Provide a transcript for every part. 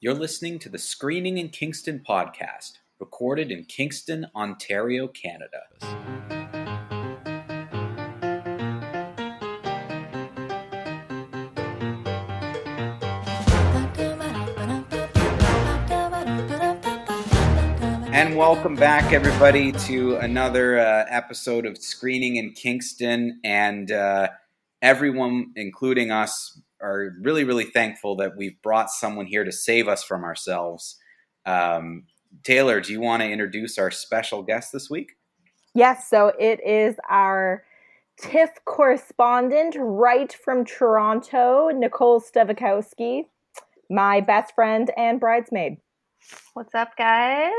You're listening to the Screening in Kingston podcast, recorded in Kingston, Ontario, Canada. And welcome back, everybody, to another uh, episode of Screening in Kingston. And uh, everyone, including us, are really, really thankful that we've brought someone here to save us from ourselves. Um, Taylor, do you want to introduce our special guest this week? Yes, so it is our TIFF correspondent right from Toronto, Nicole Stevikowski, my best friend and bridesmaid. What's up, guys?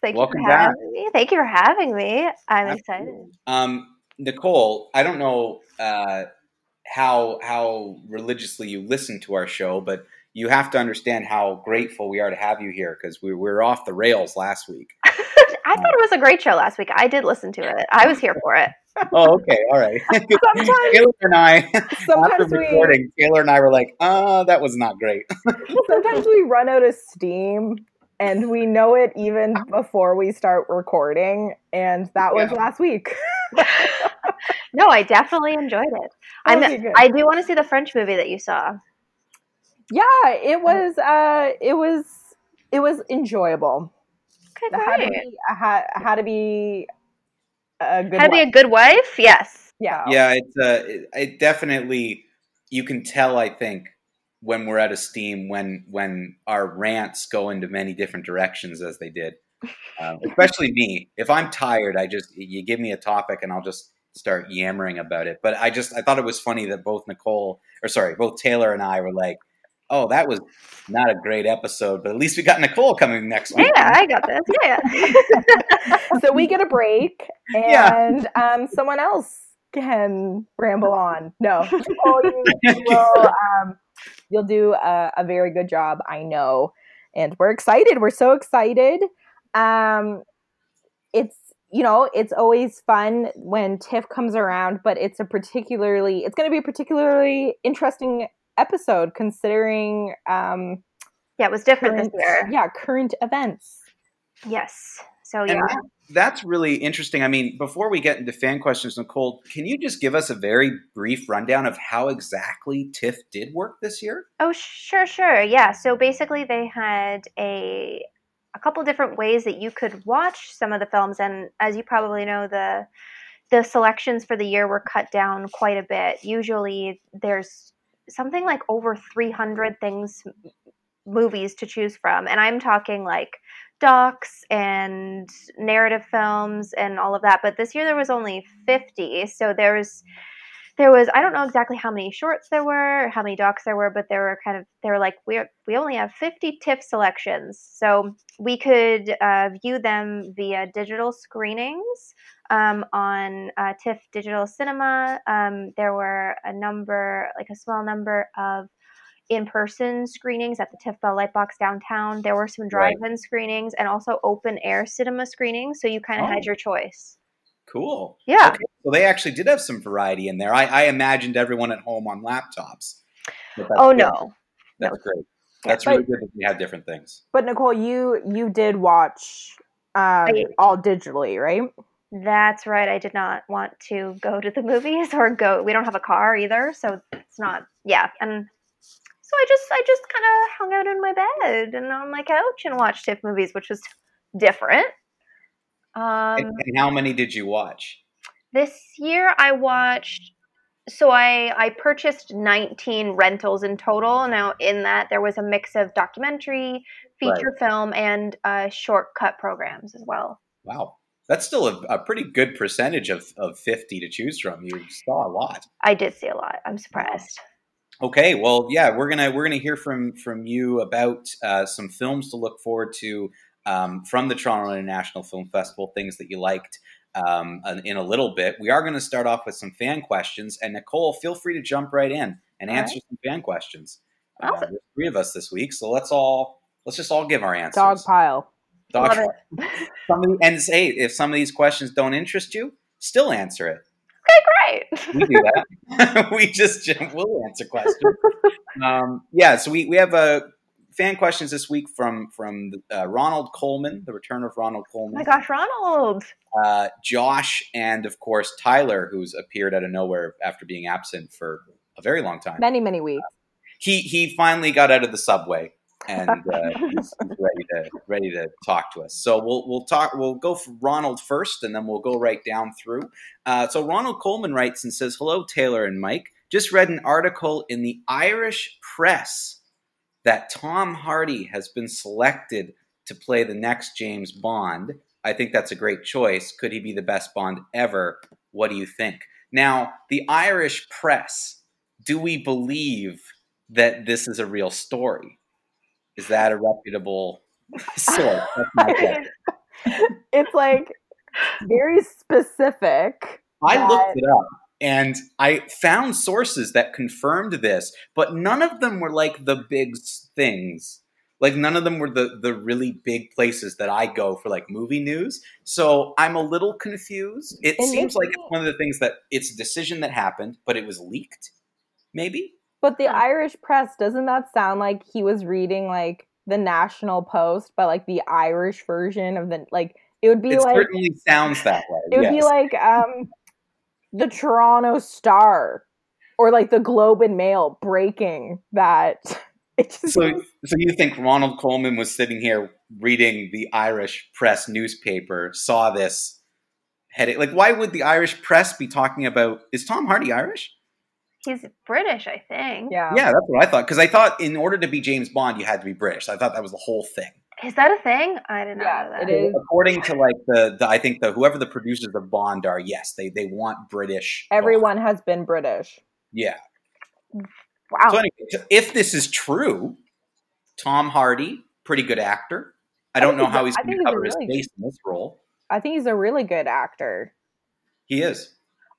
Thank Welcome you for back. having me. Thank you for having me. I'm excited. Um, Nicole, I don't know uh, how how religiously you listen to our show, but you have to understand how grateful we are to have you here because we we were off the rails last week. I thought it was a great show last week. I did listen to it. I was here for it. Oh, okay, all right. Taylor and I, after sometimes we recording, Taylor and I were like, "Uh, that was not great." sometimes we run out of steam and we know it even before we start recording and that was Yeah. last week. No, I definitely enjoyed it. I'm, Okay. I do want to see the French movie that you saw. yeah, it was uh it was it was enjoyable. Okay, It had to be, had, had to be a good How to be a good wife? Yes. yeah. yeah, it's uh, it, it definitely you can tell. I think when we're out of steam, when when our rants go into many different directions as they did, um, especially me. If I'm tired, I just you give me a topic and I'll just start yammering about it. But I just I thought it was funny that both Nicole or sorry, both Taylor and I were like, "Oh, that was not a great episode, but at least we got Nicole coming next week." Yeah, I got this. Yeah. so we get a break Yeah. and um, someone else can ramble on. No, oh, you, you will, um, you'll do a, a very good job, I know. And we're excited. We're so excited. Um, it's you know it's always fun when TIFF comes around, but it's a particularly it's going to be a particularly interesting episode considering um, yeah, it was different this year. yeah current events. Yes. So yeah. that- that's really interesting. I mean, before we get into fan questions, Nicole, can you just give us a very brief rundown of how exactly TIFF did work this year? Oh, sure, sure. Yeah. So basically, they had a a couple different ways that you could watch some of the films, and as you probably know, the the selections for the year were cut down quite a bit. Usually, there's something like over 300 things movies to choose from, and I'm talking like docs and narrative films and all of that. But this year there was only 50, so there was there was I don't know exactly how many shorts there were, or how many docs there were, but there were kind of they were like we we only have 50 TIFF selections, so we could uh, view them via digital screenings um, on uh, TIFF Digital Cinema. Um, there were a number, like a small number of in-person screenings at the TIFF Bell Lightbox downtown. There were some drive-in screenings and also open-air cinema screenings, so you kind of Oh. had your choice. Cool. Yeah. Okay. So they actually did have some variety in there. I, I imagined everyone at home on laptops. Oh good. no. That's great. That's But- really good that we have different things. But Nicole, you you did watch um, I- all digitally, right? That's right. I did not want to go to the movies or go. We don't have a car either, so it's not. Yeah, and so I just I just kind of hung out in my bed and on my couch and watched TIFF movies, which was different. Um, and, and how many did you watch? this year I watched. So I I purchased 19 rentals in total. Now in that there was a mix of documentary, feature film, and uh, shortcut programs as well. Wow. That's still a, a pretty good percentage of, of 50 to choose from. You saw a lot. I did see a lot. I'm surprised. Okay, well, yeah, we're gonna we're gonna hear from from you about uh, some films to look forward to um, from the Toronto International Film Festival, things that you liked um, in a little bit. We are going to start off with some fan questions, and Nicole, feel free to jump right in and All answer some fan questions. Uh, there's three of us this week, so let's all let's just all give our answers. Dog pile. Dog- Love it. some of the- and say if some of these questions don't interest you, still answer it. Okay, great. we do that. we just we'll answer questions. Um, yeah, so we, we have a fan questions this week from from uh, Ronald Coleman, the return of Ronald Oh Coleman, my gosh, Ronald. uh, Josh, and of course Tyler, who's appeared out of nowhere after being absent for a very long time. Many, many weeks. He he finally got out of the subway and uh, he's ready to ready to talk to us. So we'll we'll talk. We'll go for Ronald first, and then we'll go right down through. Uh, so Ronald Coleman writes and says, "Hello, Taylor and Mike. Just read an article in the Irish press that Tom Hardy has been selected to play the next James Bond. I think that's a great choice. Could he be the best Bond ever? What do you think?" Now, the Irish press. Do we believe that this is a real story? Is that a reputable source? That's my guess. It's like very specific. I looked it up and I found sources that confirmed this, but none of them were like the big things. Like none of them were the the really big places that I go for like movie news. So I'm a little confused. It And seems like one of the things that it's a decision that happened, but it was leaked. Maybe. But the Irish press, doesn't that sound like he was reading like the National Post, but like the Irish version of the like it would be It like certainly sounds that way. it would be like um the Toronto Star or like the Globe and Mail breaking that it just So, so you think Ronald Coleman was sitting here reading the Irish press newspaper, saw this heading? Like, why would the Irish press be talking about? Is Tom Hardy Irish? He's British, I think. yeah. Yeah, that's what I thought. Because I thought in order to be James Bond, you had to be British. I thought that was the whole thing. Is that a thing? I didn't Yeah, know that. it is. According to like the, the I think the whoever the producers of Bond are, yes, they they want British. Bond. Everyone has been British. Yeah. Wow. So anyway, if this is true, Tom Hardy, pretty good actor. I don't think know how he's I going think to he's a cover his really- face in this role. I think he's a really good actor. He is.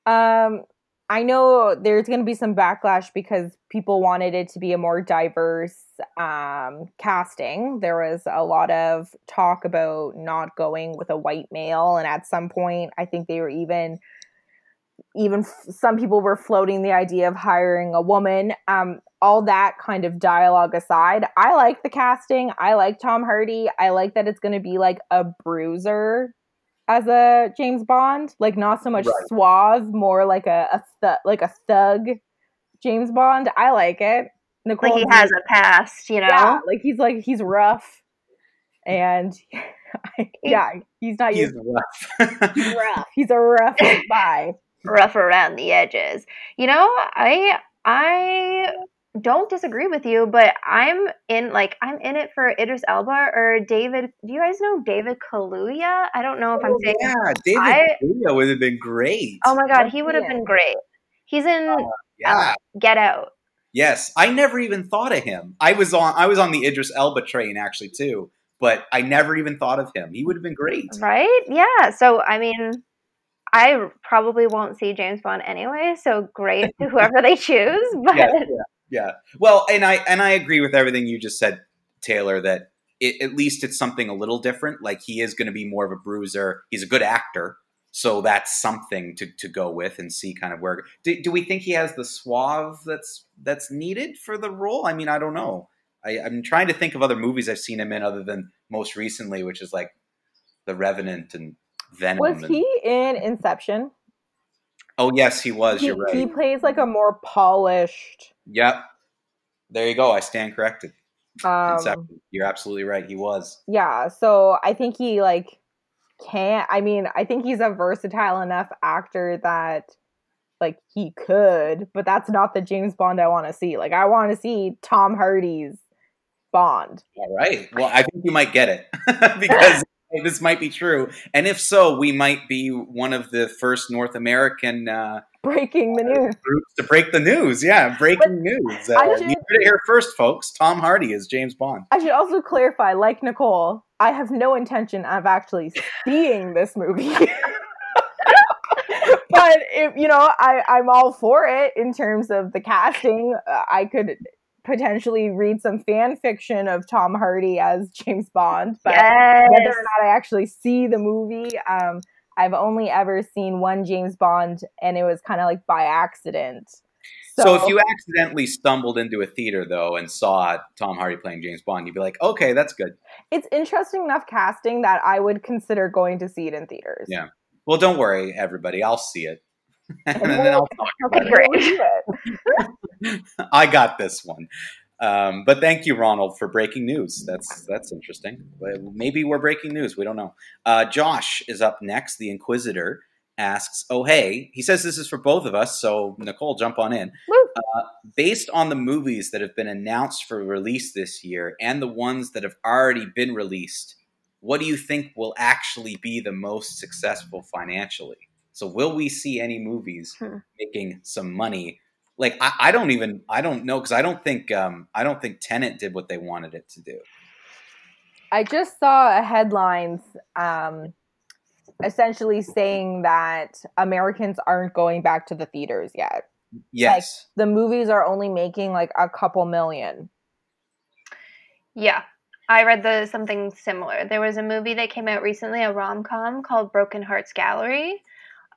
Um, I know there's going to be some backlash because people wanted it to be a more diverse um, casting. There was a lot of talk about not going with a white male, and at some point, I think they were even even some people were floating the idea of hiring a woman. Um, all that kind of dialogue aside, I like the casting. I like Tom Hardy. I like that it's going to be like a bruiser as a James Bond, like not so much Right. suave, more like a, a th- like a thug James Bond. I like it. Nicole, like he has you- a past, you know? yeah, like he's like he's rough, and yeah, he's not He's rough. He's rough. He's a rough guy. rough around the edges. You know, I I don't disagree with you, but I'm in like I'm in it for Idris Elba or David. Do you guys know David Kaluuya? I don't know if I'm Oh, saying. yeah, David I- Kaluuya would have been great. Oh my god, oh, he would have been great. He's in uh, uh, yeah. Get Out. Yes, I never even thought of him. I was on I was on the Idris Elba train actually too, but I never even thought of him. He would have been great. Right? Yeah. So I mean, I probably won't see James Bond anyway. So great to whoever they choose. But Yeah, yeah, yeah. Well, and I and I agree with everything you just said, Taylor. That it, at least it's something a little different. Like he is going to be more of a bruiser. He's a good actor, so that's something to, to go with and see kind of where. Do, do we think he has the suave that's that's needed for the role? I mean, I don't know. I, I'm trying to think of other movies I've seen him in, other than most recently, which is like The Revenant and Venom. Was and- he in Inception? Oh yes, he was. He, You're right. he plays like a more polished. Yep. There you go. I stand corrected. Um, You're absolutely right. He was. yeah, so I think he like can't. I mean, I think he's a versatile enough actor that like he could, but that's not the James Bond I want to see. Like I want to see Tom Hardy's Bond. All right. Well, I think you might get it because this might be true. And if so, we might be one of the first North American uh, Breaking the news. groups to break the news. Yeah, breaking news. Uh, I you heard it here first, folks. Tom Hardy is James Bond. I should also clarify, like Nicole, I have no intention of actually seeing this movie. but if you know, I I'm all for it in terms of the casting. Uh, I could potentially read some fan fiction of Tom Hardy as James Bond, but yes. whether or not I actually see the movie, um, I've only ever seen one James Bond, and it was kind of like by accident. So, if you accidentally stumbled into a theater though and saw Tom Hardy playing James Bond, you'd be like, okay, that's good. it's interesting enough casting that I would consider going to see it in theaters. Yeah. Well, don't worry, everybody. I'll see it, and And then I'll talk. Okay, Okay, great. it. I got this one. Um, but thank you, Ronald, for breaking news. That's that's interesting. Maybe we're breaking news. We don't know. Uh, Josh is up next. The Inquisitor asks, "Oh hey," he says this is for both of us. So Nicole, jump on in. Uh, based on the movies that have been announced for release this year and the ones that have already been released, what do you think will actually be the most successful financially? So will we see any movies Hmm. making some money? Like I, I don't even I don't know because I don't think um, I don't think Tenet did what they wanted it to do. I just saw a headlines um, essentially saying that Americans aren't going back to the theaters yet. Yes, The movies are only making like a couple million. Yeah. I read the something similar. There was a movie that came out recently, a rom com called Broken Hearts Gallery.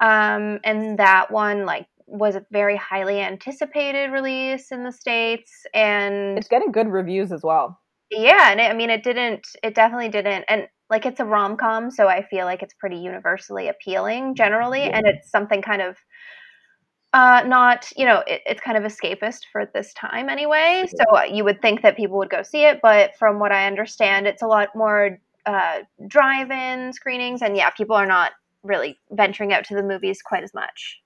Um, and that one like was a very highly anticipated release in the States and It's getting good reviews as well. yeah, and it, I mean it didn't it definitely didn't and like it's a rom com, so I feel like it's pretty universally appealing generally, and it's something kind of uh not you know it, it's kind of escapist for this time anyway so uh, you would think that people would go see it but from what i understand it's a lot more uh drive-in screenings and yeah people are not really venturing out to the movies quite as much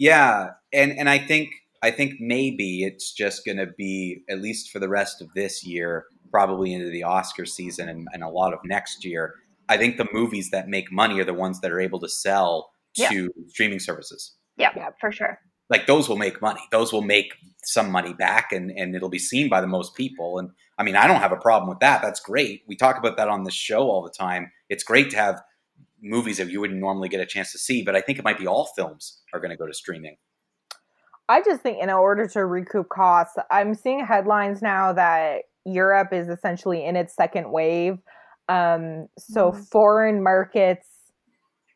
yeah, and and I think I think maybe it's just going to be at least for the rest of this year, probably into the Oscar season and, and a lot of next year. I think the movies that make money are the ones that are able to sell to streaming services. yeah, Yeah. for sure like those will make money. Those will make some money back and, and it'll be seen by the most people. And I mean, I don't have a problem with that. That's great. We talk about that on this show all the time. It's great to have movies that you wouldn't normally get a chance to see, but I think it might be all films are going to go to streaming. I just think in order to recoup costs, I'm seeing headlines now that Europe is essentially in its second wave. Um, so Mhm. foreign markets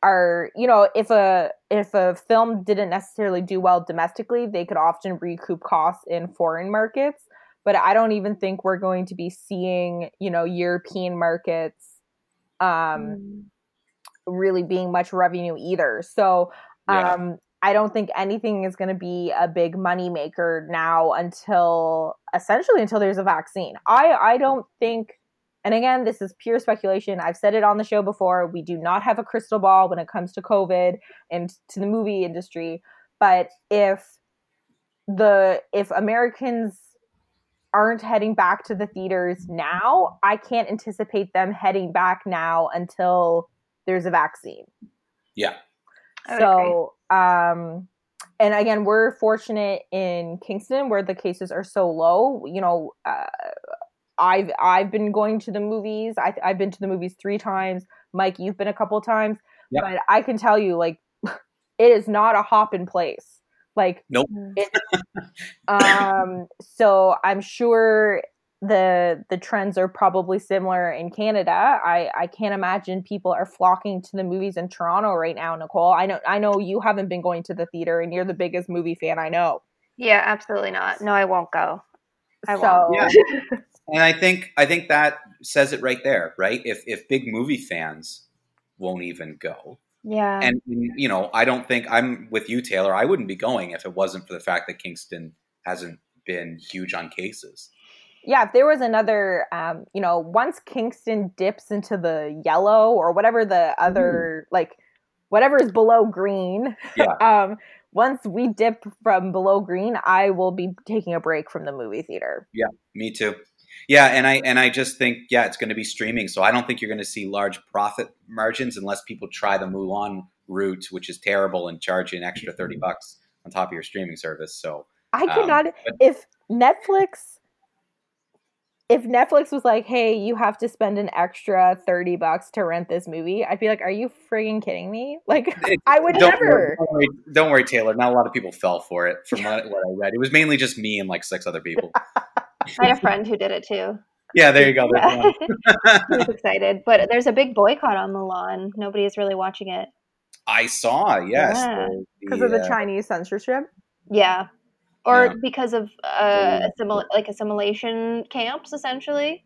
are, you know, if a if a film didn't necessarily do well domestically, they could often recoup costs in foreign markets. But I don't even think we're going to be seeing, you know, European markets um, Mm. Really being much revenue either. So Yeah. um I don't think anything is going to be a big money maker now until essentially until there's a vaccine. I I don't think and again this is pure speculation. I've said it on the show before. We do not have a crystal ball when it comes to COVID and to the movie industry, but if the if Americans aren't heading back to the theaters now, I can't anticipate them heading back now until there's a vaccine. Yeah. I would agree. So, um, and again, we're fortunate in Kingston where the cases are so low. You know, uh, I've I've been going to the movies. I, I've been to the movies three times. Mike, you've been a couple times, Yep. but I can tell you, like, it is not a hop in place. Like, Nope. um, so I'm sure the the trends are probably similar in Canada. I I can't imagine people are flocking to the movies in Toronto right now, Nicole. I know I know you haven't been going to the theater and you're the biggest movie fan I know. yeah absolutely not no i won't go I so Yeah. And I think I think that says it right there, right? If if big movie fans won't even go, yeah and you know, I don't think I'm with you, Taylor. I wouldn't be going if it wasn't for the fact that Kingston hasn't been huge on cases. Yeah, if there was another um, you know, once Kingston dips into the yellow or whatever the other like whatever is below green. Yeah. um once we dip from below green, I will be taking a break from the movie theater. Yeah, me too. Yeah, and I and I just think yeah, it's going to be streaming, so I don't think you're going to see large profit margins unless people try the Mulan route, which is terrible, and charge an extra thirty bucks on top of your streaming service. So I Um, but- if Netflix if Netflix was like, "Hey, you have to spend an extra 30 bucks to rent this movie." I'd be like, "Are you frigging kidding me?" Like It- I would don't never. worry, don't, worry, don't worry, Taylor. Not a lot of people fell for it from what, what I read. It was mainly just me and like six other people. i had a friend who did it too Yeah, there you go. Yeah. one. he was excited but there's a big boycott on mulan nobody is really watching it I saw, yes, Yeah, Because of the uh, Chinese censorship. yeah or Yeah. because of uh, assimil- like assimilation camps, essentially.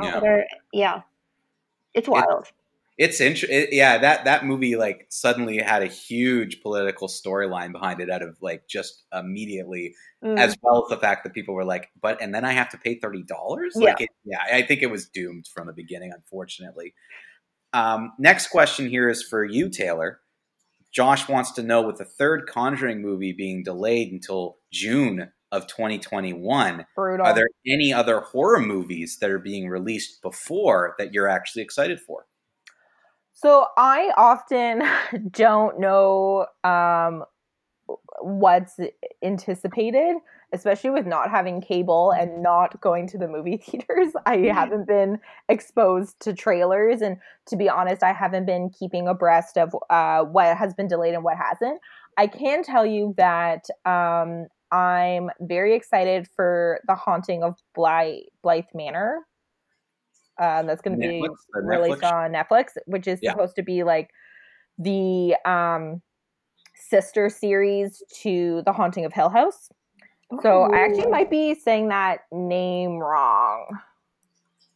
Yeah. Are, yeah, it's wild. It's interesting. it, yeah that that movie like suddenly had a huge political storyline behind it out of like just immediately Mm. as well as the fact that people were like but and then I have to pay thirty dollars Yeah. like it, yeah I think it was doomed from the beginning unfortunately. Um, next question here is for you Taylor. Josh wants to know with the third Conjuring movie being delayed until June of 2021, Brutal. are there any other horror movies that are being released before that you're actually excited for? So I often don't know um, what's anticipated, especially with not having cable and not going to the movie theaters. I haven't been exposed to trailers, and to be honest, I haven't been keeping abreast of uh, what has been delayed and what hasn't. I can tell you that um, I'm very excited for the haunting of Blythe, Blythe Manor. Uh, that's going to be released Netflix? on Netflix, which is Yeah. supposed to be like the um, sister series to The Haunting of Hill House. So I actually might be saying that name wrong.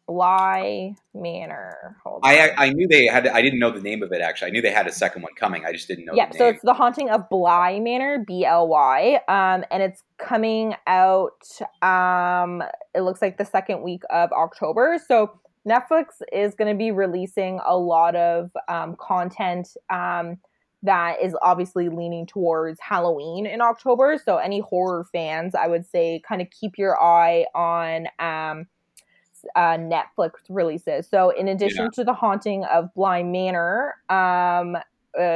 Bly Manor. Hold I on. I knew they had. I didn't know the name of it actually. I knew they had a second one coming. I just didn't know. yeah, the so it's The Haunting of Bly Manor, B L Y, um, and it's coming out. Um, it looks like the second week of October. So Netflix is going to be releasing a lot of um, content um, that is obviously leaning towards Halloween in October. So any horror fans, I would say, kind of keep your eye on. Um, uh, Netflix releases. So, in addition Yeah. to the haunting of Bly Manor, um, uh,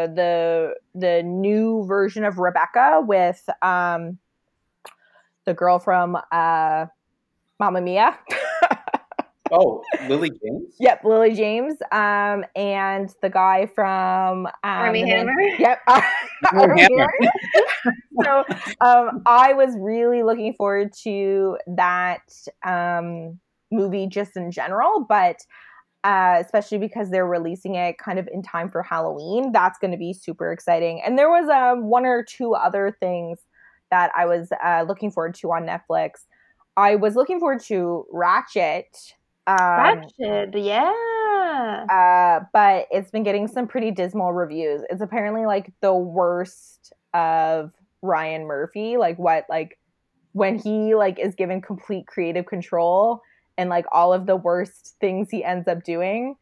the the new version of Rebecca with um, the girl from uh, Mamma Mia. oh, Lily James. yep, Lily James, um, and the guy from um, Army the Man- Hammer? Yep, Armie Hammer. so um, I was really looking forward to that um, movie just in general, but uh, especially because they're releasing it kind of in time for Halloween. That's going to be super exciting. And there was um, one or two other things that I was uh, looking forward to on Netflix. I was looking forward to Ratched. Um, Ratched, yeah. uh, but it's been getting some pretty dismal reviews. It's apparently like the worst of Ryan Murphy. Like what like when he like is given complete creative control and like all of the worst things he ends up doing.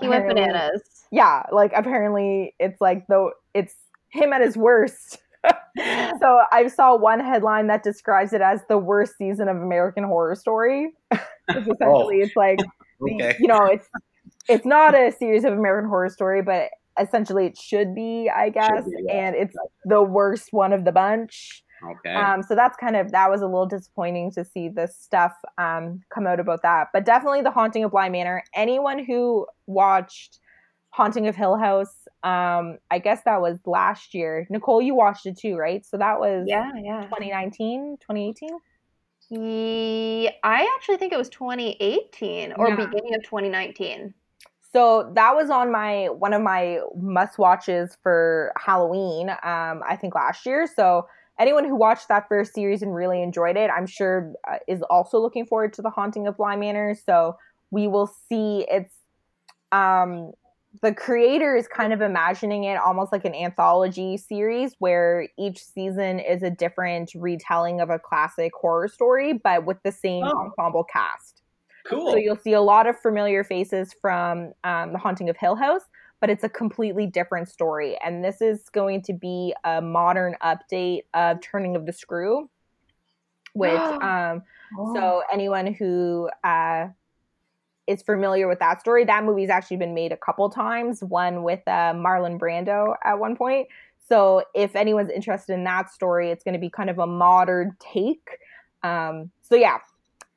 he went bananas. Yeah, like apparently it's like the it's him at his worst. so I saw one headline that describes it as the worst season of American Horror Story. essentially, it's like Okay. you know, it's it's not a series of American Horror Story, but essentially it should be, I guess, be, yeah. and it's the worst one of the bunch. Okay. Um, so that's kind of that was a little disappointing to see this stuff um, come out about that. But definitely the Haunting of Bly Manor. Anyone who watched Haunting of Hill House, um, I guess that was last year. Nicole, you watched it too, right? So that was Yeah, yeah. 2019, 2018. Ye- I actually think it was 2018 or Yeah. beginning of 2019. So that was on my one of my must watches for Halloween. Um, I think last year. So anyone who watched that first series and really enjoyed it, I'm sure uh, is also looking forward to the Haunting of Bly Manor. So we will see. It's um, the creator is kind of imagining it almost like an anthology series where each season is a different retelling of a classic horror story, but with the same Oh. ensemble cast. cool. So you'll see a lot of familiar faces from um, The Haunting of Hill House, but it's a completely different story. And this is going to be a modern update of Turning of the Screw, which um, so anyone who uh, is familiar with that story, that movie's actually been made a couple times. One with uh, Marlon Brando at one point. So if anyone's interested in that story, it's going to be kind of a modern take. Um, so yeah,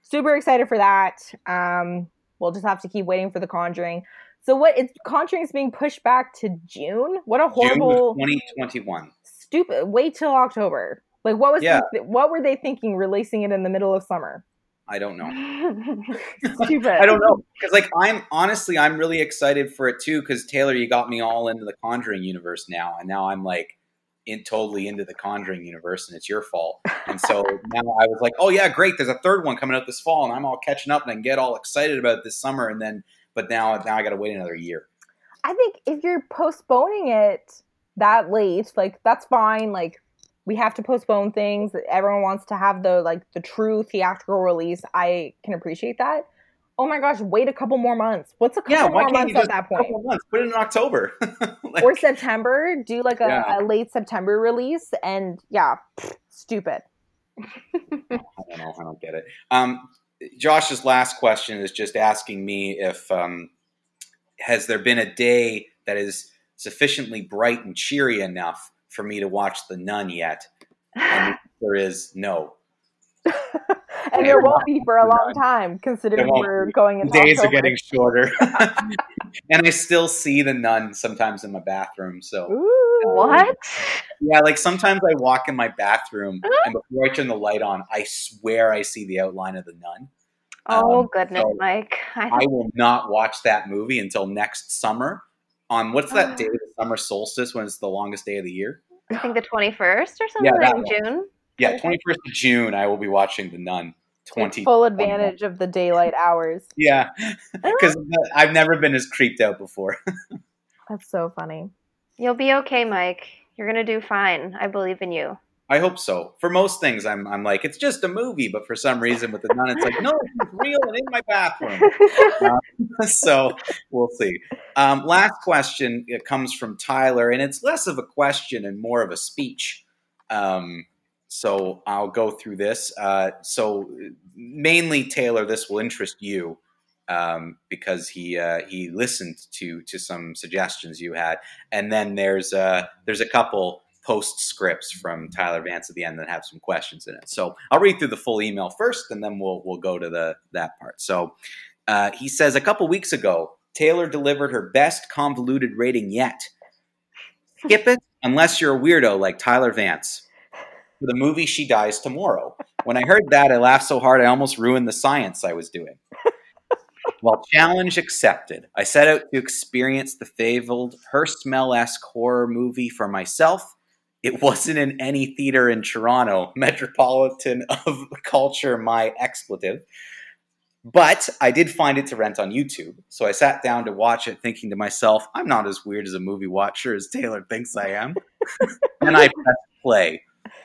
super excited for that. Um, we'll just have to keep waiting for the Conjuring. So what? It's Conjuring's being pushed back to June. What a horrible, of 2021. stupid. Wait till October. Like what was? Yeah. the- what were they thinking? Releasing it in the middle of summer. I don't know. Stupid. I don't know because, like, I'm honestly, I'm really excited for it too. Because Taylor, you got me all into the Conjuring universe now, and now I'm like, in totally into the Conjuring universe, and it's your fault. And so now I was like, oh yeah, great. There's a third one coming out this fall, and I'm all catching up and I can get all excited about it this summer. And then, but now now I got to wait another year. I think if you're postponing it that late, like that's fine. Like we have to postpone things. Everyone wants to have the like the true theatrical release. I can appreciate that. Oh my gosh, wait a couple more months. What's a couple Yeah, why more months at that point? months? Put it in October. Like, or September, do like a, Yeah. a late September release, and yeah, stupid. I don't know. I don't get it. Um, Josh's last question is just asking me if um, has there been a day that is sufficiently bright and cheery enough for me to watch The Nun yet? And there is no. and there won't be for a long time, considering we're going The into days are getting shorter, and I still see The Nun sometimes in my bathroom. So Ooh. what? yeah, like sometimes I walk in my bathroom and before I turn the light on, I swear I see the outline of The Nun. Oh Um, goodness, so Mike. I I will not watch that movie until next summer. On what's that uh. day, the summer solstice, when it's the longest day of the year? I think the 21st or something Yeah, that in one. June. Yeah, twenty first of June. I will be watching The Nun. Take Twenty full advantage of the daylight hours. Yeah, because I've never been as creeped out before. That's so funny. You'll be okay, Mike. You're gonna do fine. I believe in you. I hope so. For most things, I'm I'm like it's just a movie, but for some reason with The Nun, it's like no, it's real and in my bathroom. so we'll see. Um, last question it comes from Tyler, and it's less of a question and more of a speech. Um, so I'll go through this. Uh, so mainly, Taylor, this will interest you um, because he uh, he listened to to some suggestions you had, and then there's uh, there's a couple postscripts from Tyler Vance at the end that have some questions in it. So I'll read through the full email first, and then we'll we'll go to the that part. So uh, he says a couple weeks ago, Taylor delivered her best convoluted rating yet. Skip it unless you're a weirdo like Tyler Vance. For the movie She Dies Tomorrow. When I heard that, I laughed so hard I almost ruined the science I was doing. Well, challenge accepted. I set out to experience the fabled Her Smell esque horror movie for myself. It wasn't in any theater in Toronto, metropolitan of culture, my expletive. But I did find it to rent on YouTube. So I sat down to watch it, thinking to myself, I'm not as weird as a movie watcher as Taylor thinks I am. and I pressed play.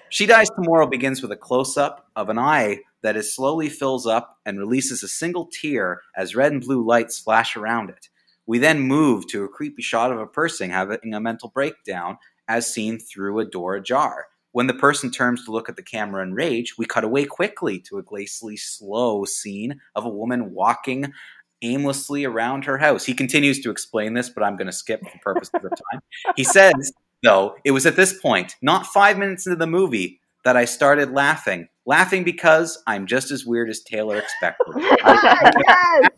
She Dies Tomorrow begins with a close up of an eye that is slowly fills up and releases a single tear as red and blue lights flash around it. We then move to a creepy shot of a person having a mental breakdown as seen through a door ajar. When the person turns to look at the camera in rage, we cut away quickly to a glacially slow scene of a woman walking aimlessly around her house. He continues to explain this, but I'm going to skip for purposes of time. He says, though, it was at this point, not five minutes into the movie, that I started laughing. Laughing because I'm just as weird as Taylor expected. I yes.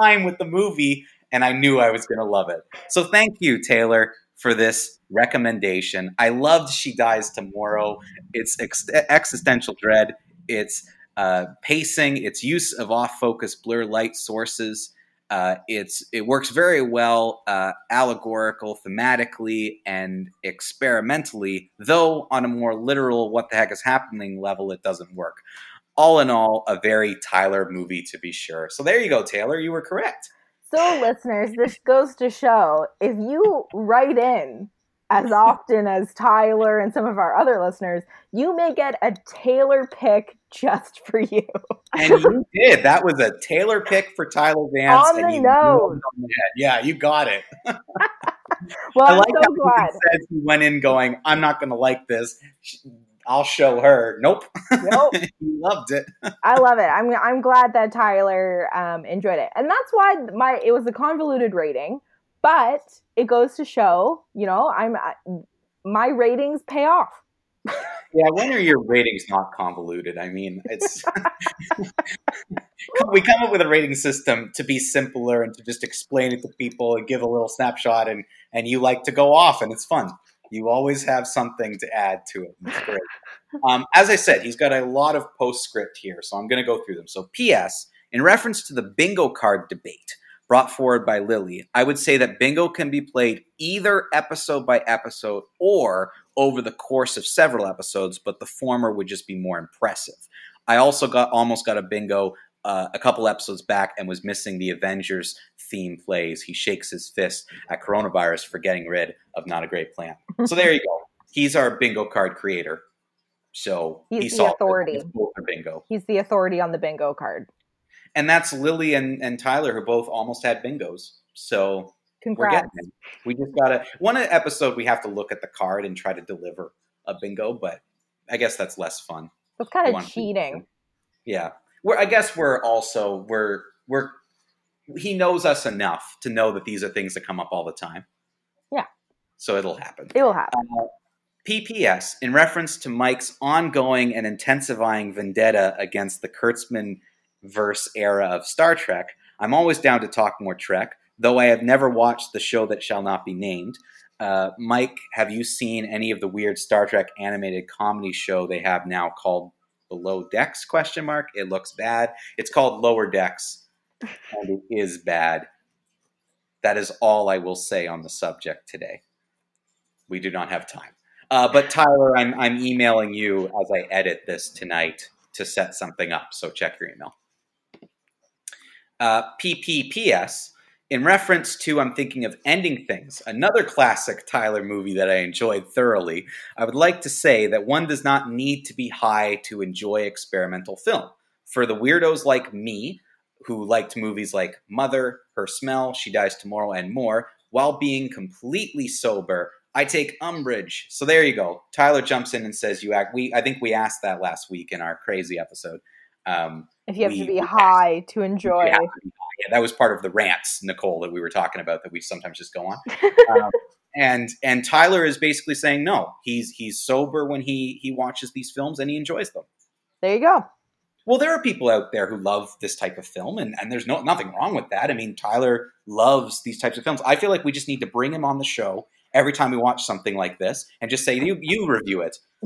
time with the movie, and I knew I was going to love it. So thank you, Taylor, for this recommendation. I loved She Dies Tomorrow. It's ex- existential dread. It's uh, pacing. Its use of off-focus blur light sources. Uh, it's it works very well, uh, allegorical, thematically, and experimentally. Though on a more literal "what the heck is happening" level, it doesn't work. All in all, a very Tyler movie to be sure. So there you go, Taylor. You were correct. So, listeners, this goes to show if you write in as often as Tyler and some of our other listeners, you may get a Taylor pick just for you. And you did. That was a Taylor pick for Tyler Vance. On and the you nose. Yeah, you got it. Well, I I'm like so how glad. he says he went in going, "I'm not going to like this. I'll show her." Nope. Nope. loved it. I love it. I'm I'm glad that Tyler um, enjoyed it, and that's why my it was a convoluted rating, but it goes to show, you know, I'm my ratings pay off. Yeah, when are your ratings not convoluted? I mean, it's we come up with a rating system to be simpler and to just explain it to people and give a little snapshot, and and you like to go off, and it's fun. You always have something to add to it. It's great. Um, as I said, he's got a lot of postscript here, so I'm going to go through them. So, P.S. In reference to the bingo card debate brought forward by Lily, I would say that bingo can be played either episode by episode or over the course of several episodes, but the former would just be more impressive. I also got almost got a bingo uh, a couple episodes back and was missing the Avengers theme plays. He shakes his fist at coronavirus for getting rid of not a great plan. So there you go. He's our bingo card creator. So He's he the authority. Bingo. He's the authority on the bingo card. And that's Lily and, and Tyler who both almost had bingos. So Congrats. We just gotta one episode we have to look at the card and try to deliver a bingo, but I guess that's less fun. That's kind of to- cheating. Yeah. We're I guess we're also we're we're he knows us enough to know that these are things that come up all the time. So it'll happen. It will happen. Uh, PPS, in reference to Mike's ongoing and intensifying vendetta against the Kurtzman verse era of Star Trek, I'm always down to talk more Trek, though I have never watched the show that shall not be named. Uh, Mike, have you seen any of the weird Star Trek animated comedy show they have now called Below Decks? Question mark. It looks bad. It's called Lower Decks, and it is bad. That is all I will say on the subject today. We do not have time. Uh, but Tyler, I'm, I'm emailing you as I edit this tonight to set something up. So check your email. Uh, PPPS, in reference to I'm thinking of ending things, another classic Tyler movie that I enjoyed thoroughly. I would like to say that one does not need to be high to enjoy experimental film. For the weirdos like me, who liked movies like Mother, Her Smell, She Dies Tomorrow, and more, while being completely sober, I take umbrage. So there you go. Tyler jumps in and says, "You act." We I think we asked that last week in our crazy episode. Um, If you have we- to be high to enjoy. yeah, yeah, that was part of the rants, Nicole, that we were talking about that we sometimes just go on. um, and and Tyler is basically saying no. He's he's sober when he he watches these films and he enjoys them. There you go. Well, there are people out there who love this type of film, and, and there's no nothing wrong with that. I mean, Tyler loves these types of films. I feel like we just need to bring him on the show every time we watch something like this and just say, "You you review it.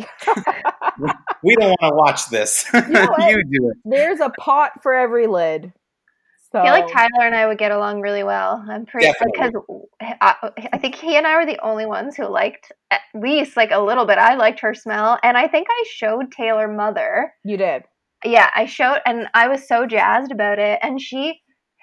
we don't want to watch this. know you do it." There's a pot for every lid. So I feel like Tyler and I would get along really well. I'm pretty sure because I, I think he and I were the only ones who liked at least like a little bit. I liked her smell, and I think I showed Taylor Mother. you did. Yeah, I showed, and I was so jazzed about it, and she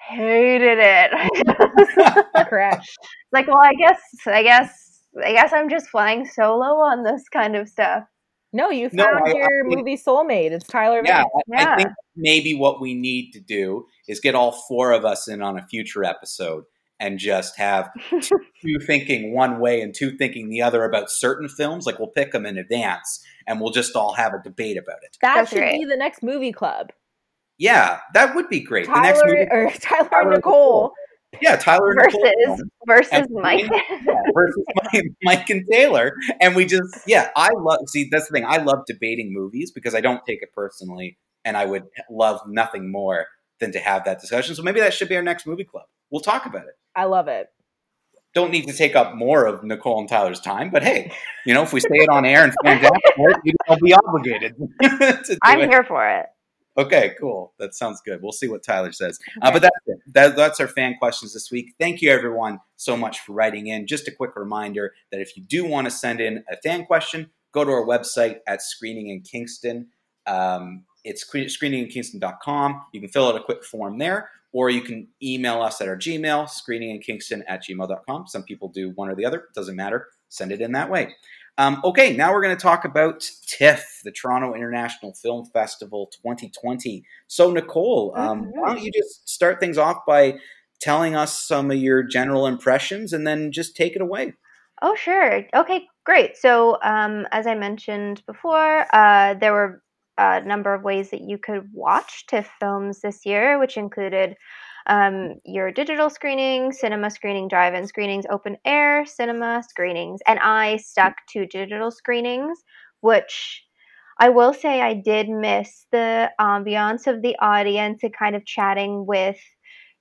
hated it. Correct. like, well, I guess, I guess, I guess I'm just flying solo on this kind of stuff. No, you found I- I your think- movie soulmate. It's Tyler. Yeah, Vance. I, I think maybe what we need to do is get all four of us in on a future episode and just have two thinking one way and two thinking the other about certain films. Like we'll pick them in advance and we'll just all have a debate about it. That That's should right. be the next movie club. Yeah, that would be great. the next Tyler movie, or Tyler, Tyler and and Nicole. yeah, Tyler and Nicole versus versus And- Mike. Yeah, versus Mike, Mike and Taylor, and we just yeah, I love. See, that's the thing. I love debating movies because I don't take it personally, and I would love nothing more than to have that discussion. So maybe that should be our next movie club. We'll talk about it. I love it. Don't need to take up more of Nicole and Tyler's time, but hey, you know, if we say it on air and fans ask for it, maybe I'll be obligated I'm it. here for it. Okay, cool. That sounds good. We'll see what Tyler says. Uh, but that's it. That, that's our fan questions this week. Thank you, everyone, so much for writing in. Just a quick reminder that if you do want to send in a fan question, go to our website at Screening in Kingston. Um, it's scre- screeninginkingston.com. You can fill out a quick form there, or you can email us at our Gmail, screeninginkingston at gmail.com. Some people do one or the other. Doesn't matter. Send it in that way. Um, okay, now we're going to talk about TIFF, the Toronto International Film Festival 2020. So, Nicole, um, why don't you just start things off by telling us some of your general impressions and then just take it away? Oh, sure. Okay, great. So, um, as I mentioned before, uh, there were a number of ways that you could watch TIFF films this year, which included um, your digital screening, cinema screening, drive in screenings, open air cinema screenings. And I stuck to digital screenings, which I will say I did miss the ambiance of the audience and kind of chatting with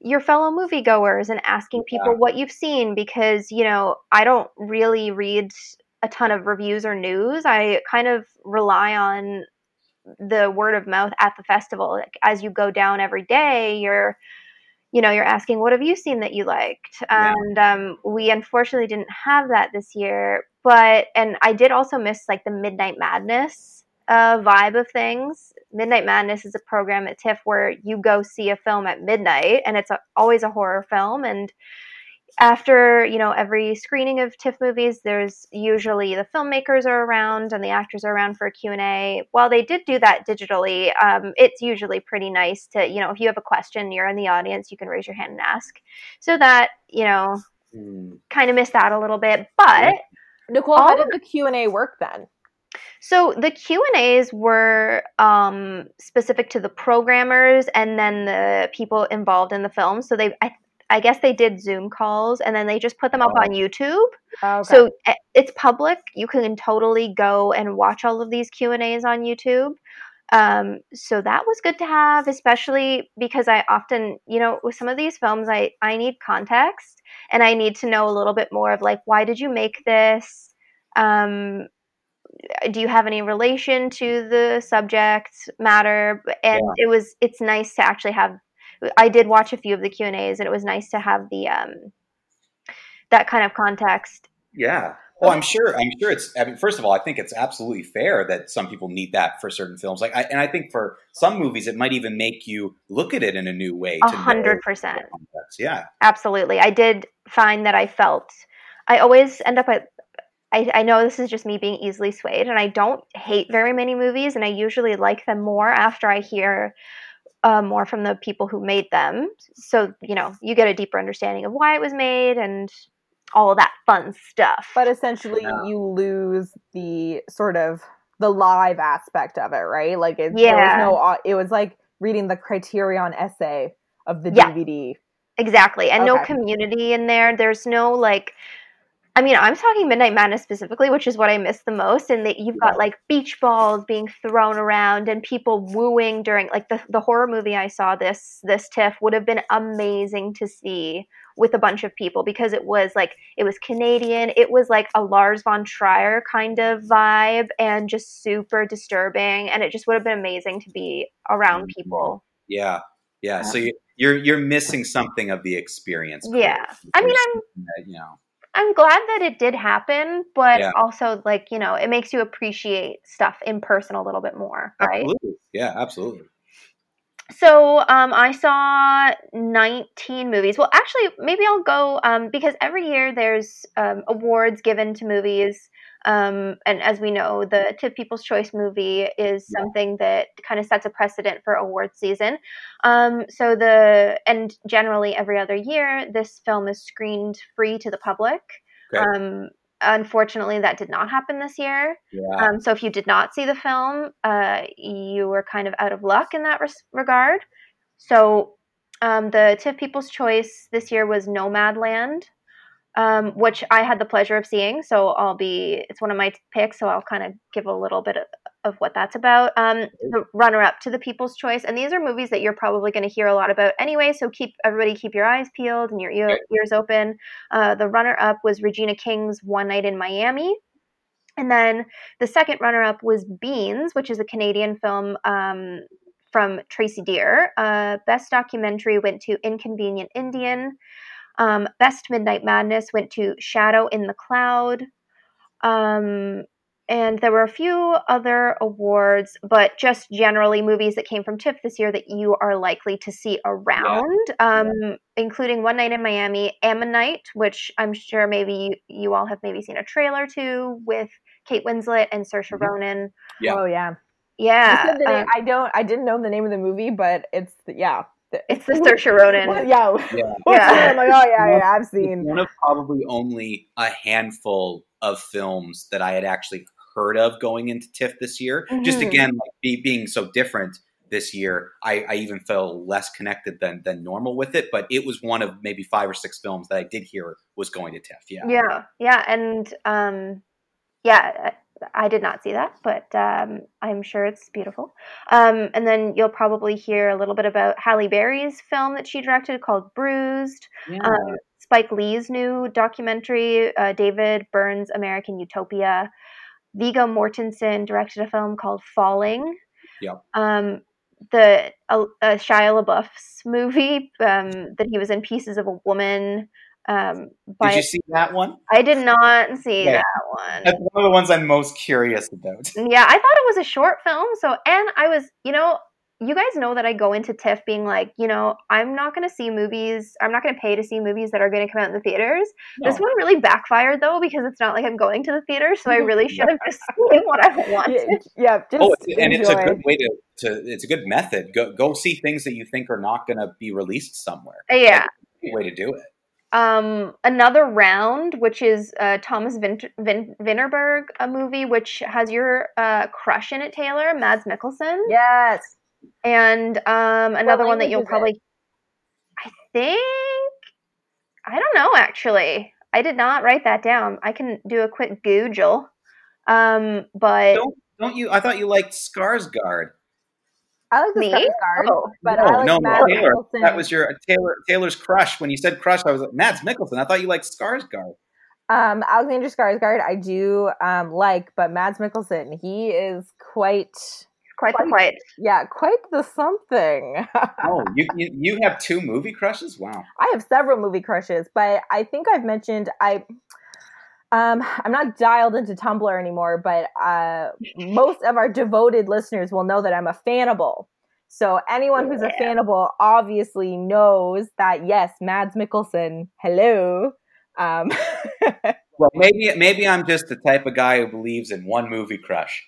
your fellow moviegoers and asking people Yeah. what you've seen because, you know, I don't really read a ton of reviews or news. I kind of rely on the word of mouth at the festival. Like, as you go down every day, you're you know you're asking what have you seen that you liked Yeah. and um, we unfortunately didn't have that this year but and I did also miss like the Midnight Madness uh, vibe of things. Midnight Madness is a program at TIFF where you go see a film at midnight, and it's a, always a horror film. And after you know every screening of TIFF movies, there's usually the filmmakers are around and the actors are around for a Q&A. While they did do that digitally, um, it's usually pretty nice to you know if you have a question, you're in the audience, you can raise your hand and ask. So that you know, mm. kind of missed out a little bit, but. Nicole, how did the Q and A work then? So the Q and A's were um, specific to the programmers and then the people involved in the film. So they, I, I guess they did Zoom calls and then they just put them up on YouTube. Okay. So eh, it's public. You can totally go and watch all of these Q and A's on YouTube. Um, so that was good to have, especially because I often, you know, with some of these films, I I need context and I need to know a little bit more of like why did you make this. Um, do you have any relation to the subject matter and yeah. it was it's nice to actually have i did watch a few of the q and a's and it was nice to have the um that kind of context. Yeah. Well i'm sure i'm sure it's i mean first of all i think it's absolutely fair that some people need that for certain films. Like I, and i think for some movies it might even make you look at it in a new way a hundred percent. yeah. Absolutely. I did find that i felt I always end up at I, I know this is just me being easily swayed, and I don't hate very many movies, and I usually like them more after I hear uh, more from the people who made them. So, you know, you get a deeper understanding of why it was made and all of that fun stuff. But essentially, yeah. you lose the sort of the live aspect of it, right? Like, it, yeah. there was no, it was like reading the criterion essay of the yeah. DVD. Exactly. And okay. no community in there. There's no like I mean, I'm talking Midnight Madness specifically, which is what I miss the most. And that you've got like beach balls being thrown around and people wooing during like the, the horror movie I saw this this TIFF would have been amazing to see with a bunch of people because it was like it was Canadian. It was like a Lars von Trier kind of vibe and just super disturbing. And it just would have been amazing to be around mm-hmm. people. Yeah. Yeah. So you, you're you're missing something of the experience. Yeah. I mean I'm you know I'm glad that it did happen, but yeah. also like, you know, it makes you appreciate stuff in person a little bit more, right? Absolutely. Yeah, absolutely. So um, I saw 19 movies. Well, actually, maybe I'll go um, because every year there's um, awards given to movies um, and as we know, the TIFF People's Choice movie is something that kind of sets a precedent for award season. Um, so the and generally every other year, this film is screened free to the public. Um, unfortunately, that did not happen this year. Yeah. Um, so if you did not see the film, uh, you were kind of out of luck in that res- regard. So um, the TIFF People's Choice this year was Nomadland um, which I had the pleasure of seeing. So I'll be, it's one of my picks. So I'll kind of give a little bit of, of what that's about. Um, the runner up to the People's Choice. And these are movies that you're probably going to hear a lot about anyway. So keep everybody, keep your eyes peeled and your ear, ears open. Uh, the runner up was Regina King's One Night in Miami. And then the second runner up was Beans, which is a Canadian film um, from Tracey Deer. Uh, best documentary went to Inconvenient Indian. Um, Best Midnight Madness went to Shadow in the Cloud. Um, and there were a few other awards, but just generally movies that came from TIFF this year that you are likely to see around, yeah. Um, yeah. including One Night in Miami, Ammonite, which I'm sure maybe you, you, all have maybe seen a trailer to with Kate Winslet and Saoirse mm-hmm. Ronan. Yeah. Oh yeah, yeah. Uh, I don't, I didn't know the name of the movie, but it's yeah, it's the Saoirse Ronan. yeah. Yeah. yeah. I'm like, oh yeah, yeah, I've seen. One of probably only a handful of films that I had actually heard of going into TIFF this year. Mm-hmm. Just again, like be, being so different this year, I, I, even felt less connected than than normal with it. But it was one of maybe five or six films that I did hear was going to TIFF. Yeah. Yeah. Yeah. And um, yeah, I did not see that, but um, I'm sure it's beautiful. Um, and then you'll probably hear a little bit about Halle Berry's film that she directed called Bruised. Yeah. Um, Spike Lee's new documentary, uh, David Byrne's American Utopia. Viggo Mortensen directed a film called Falling. Yeah. Um, the uh, uh, Shia LaBeouf's movie um, that he was in Pieces of a Woman. Um, did you see that one? I did not see Yeah. that one. That's one of the ones I'm most curious about. Yeah, I thought it was a short film. So, and I was, you know, you guys know that I go into TIFF being like, you know, I'm not going to see movies. I'm not going to pay to see movies that are going to come out in the theaters. This one really backfired though because it's not like I'm going to the theater, so I really should have just seen what I wanted. Yeah, yeah, just Oh, it's, and it's a good way to, to. It's a good method. Go go see things that you think are not going to be released somewhere. Yeah. Good way to do it. Um, another round, which is uh, Thomas Vin- Vin- Vinterberg, a movie which has your uh, crush in it, Taylor, Mads Mikkelsen. Yes. and um, another one that you'll is it? probably i think i don't know actually i did not write that down i can do a quick google um but Don't don't you? I thought you liked Skarsgård. I like the Me? Skarsgård, Oh, but no, I like no, Mads Taylor. Mikkelsen. That was your Taylor Taylor's crush. When you said crush, I was like Mads Mikkelsen. I thought you liked Skarsgård. Um, Alexander Skarsgård, I do um, like, but Mads Mikkelsen, he is quite, quite the quite yeah, quite the something. Oh, you, you you have two movie crushes? Wow. I have several movie crushes, but I think I've mentioned I. Um, I'm not dialed into Tumblr anymore, but uh, most of our devoted listeners will know that I'm a Fannibal. So anyone who's a Yeah. Fannibal obviously knows that yes, Mads Mikkelsen, hello. Um, Well, maybe maybe I'm just the type of guy who believes in one movie crush.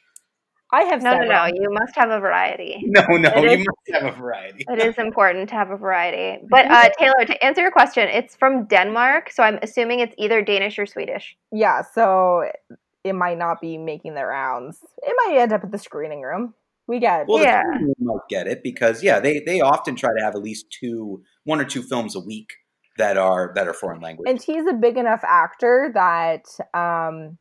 I have no no several. no you must have a variety No, no, It you is- must have a variety. it is important to have a variety but uh, taylor to answer your question it's from denmark so i'm assuming it's either danish or swedish Yeah, so it might not be making the rounds. It might end up at the screening room. We get Well, Yeah. the Screen Room might get it because yeah, they they often try to have at least two, one or two films a week that are that are foreign language. and he's a big enough actor that um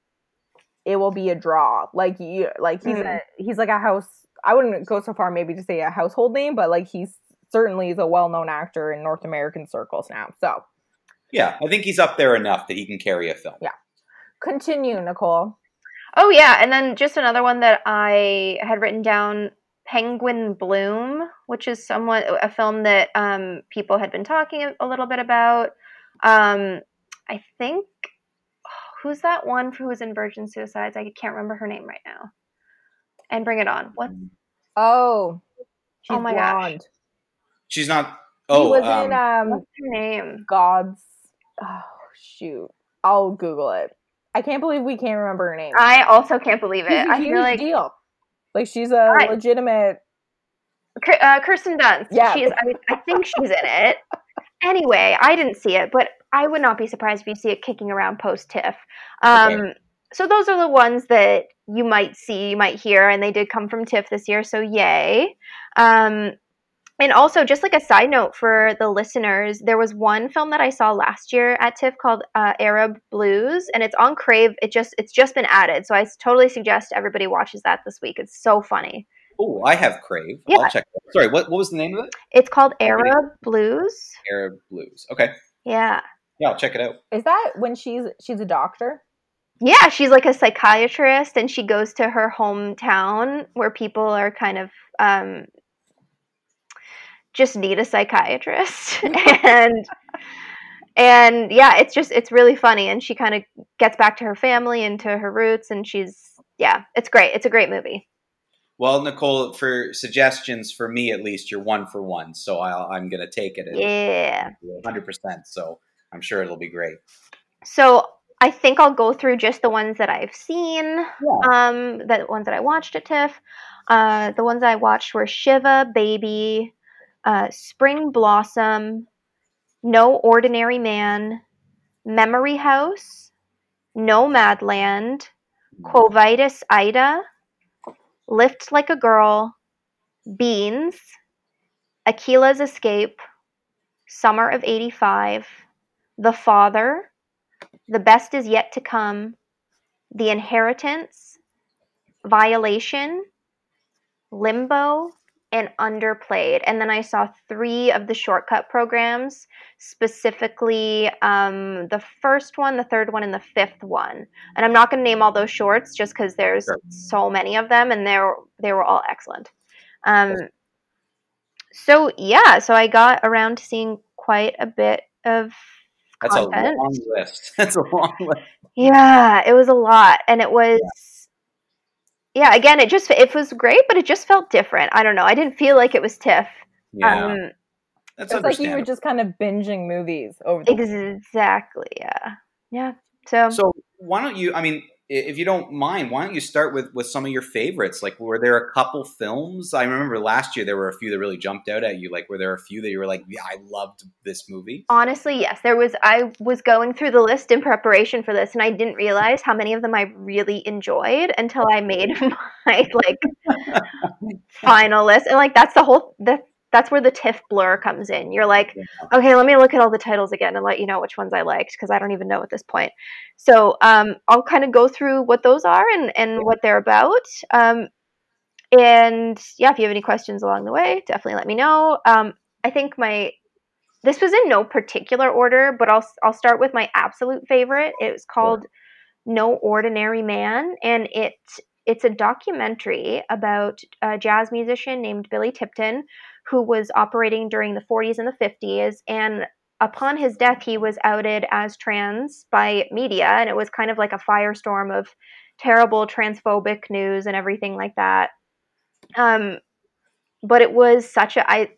it will be a draw like you like he's a he's like a house i wouldn't go so far maybe to say a household name but like he's certainly is a well-known actor in north american circles now so yeah, I think he's up there enough that he can carry a film. Yeah. continue nicole Oh yeah, and then just another one that I had written down, Penguin Bloom, which is somewhat a film that um, people had been talking a, a little bit about. Um, I think who's that one who was in Virgin Suicides? I can't remember her name right now. And Bring It On. What? oh she's Oh my gosh. She's not. he Oh, was um, in um What's her name? god's oh shoot i'll google it i can't believe we can't remember her name I also can't believe She's it. a I huge feel like deal like she's a legitimate uh, Kirsten Dunst. Yeah. She's, I, I think she's in it. Anyway, I didn't see it, but I would not be surprised if you see it kicking around post TIFF. Um, So those are the ones that you might see, you might hear, and they did come from TIFF this year, so yay. Um, and also, just like a side note for the listeners, there was one film that I saw last year at TIFF called uh, Arab Blues, and it's on Crave. It just it's just been added, so I totally suggest everybody watches that this week. It's so funny. oh, I have Crave. Yeah. I'll check. Sorry, what what was the name of it? It's called Arab Blues. Arab Blues. Okay, Yeah. Yeah, I'll check it out. is that when she's she's a doctor Yeah, she's like a psychiatrist and she goes to her hometown where people are kind of um just need a psychiatrist and and yeah, it's just it's really funny and she kind of gets back to her family and to her roots and she's yeah, it's great. It's a great movie. Well, Nicole, for suggestions for me at least, you're one for one, so I'll, I'm going to take it. Yeah. 100%. So I'm sure it'll be great. So I think I'll go through just the ones that I've seen. yeah. Um, the ones that I watched at TIFF. Uh, the ones I watched were Shiva, Baby, uh, Spring Blossom, No Ordinary Man, Memory House, Nomadland, Quo Vadis Aida, Lift Like a Girl, Beans, Akilla's Escape, Summer of 85, The Father, The Best Is Yet to Come, The Inheritance, Violation, Limbo, and Underplayed. And then I saw three of the shortcut programs, specifically um, the first one, the third one, and the fifth one. And I'm not going to name all those shorts just because there's Sure. so many of them, and they're they were all excellent. Um, so yeah, so I got around to seeing quite a bit of That's content. a long list. That's a long list. Yeah, it was a lot, and it was. Yeah. again, it just it was great, but it just felt different. I don't know. I didn't feel like it was TIFF. Yeah, Um, that's It's like you were just kind of binging movies over the exactly. Yeah. Yeah. So, So why don't you? I mean, i- if you don't mind, why don't you start with with some of your favorites? Like, were there a couple films? I remember last year there were a few that really jumped out at you. Like, were there a few that you were like, yeah, I loved this movie? honestly, yes, there was. I was going through the list in preparation for this, and I didn't realize how many of them I really enjoyed until I made my like final list. And like that's the whole that that's where the TIFF blur comes in. You're like, okay, let me look at all the titles again and let you know which ones I liked because I don't even know at this point. So um, I'll kind of go through what those are and and what they're about. Um, and yeah, if you have any questions along the way, definitely let me know. Um, I think my this was in no particular order, but I'll I'll start with my absolute favorite. It was called No Ordinary Man, and it it's a documentary about a jazz musician named Billy Tipton who was operating during the 40s and the 50s and upon his death he was outed as trans by media and it was kind of like a firestorm of terrible transphobic news and everything like that. Um but it was such a i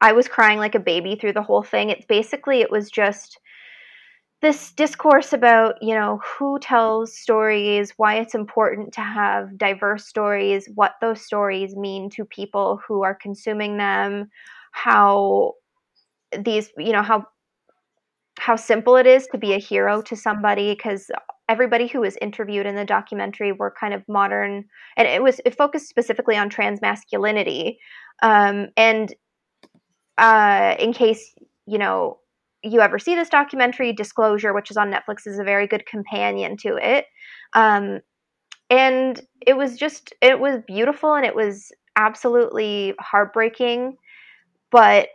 i was crying like a baby through the whole thing. It's basically it was just this discourse about you know who tells stories why it's important to have diverse stories what those stories mean to people who are consuming them how these you know how how simple it is to be a hero to somebody because everybody who was interviewed in the documentary were kind of modern and it was it focused specifically on trans masculinity. Um, and uh, in case you know you ever see this documentary disclosure which is on netflix is a very good companion to it. Um, and it was just it was beautiful and it was absolutely heartbreaking but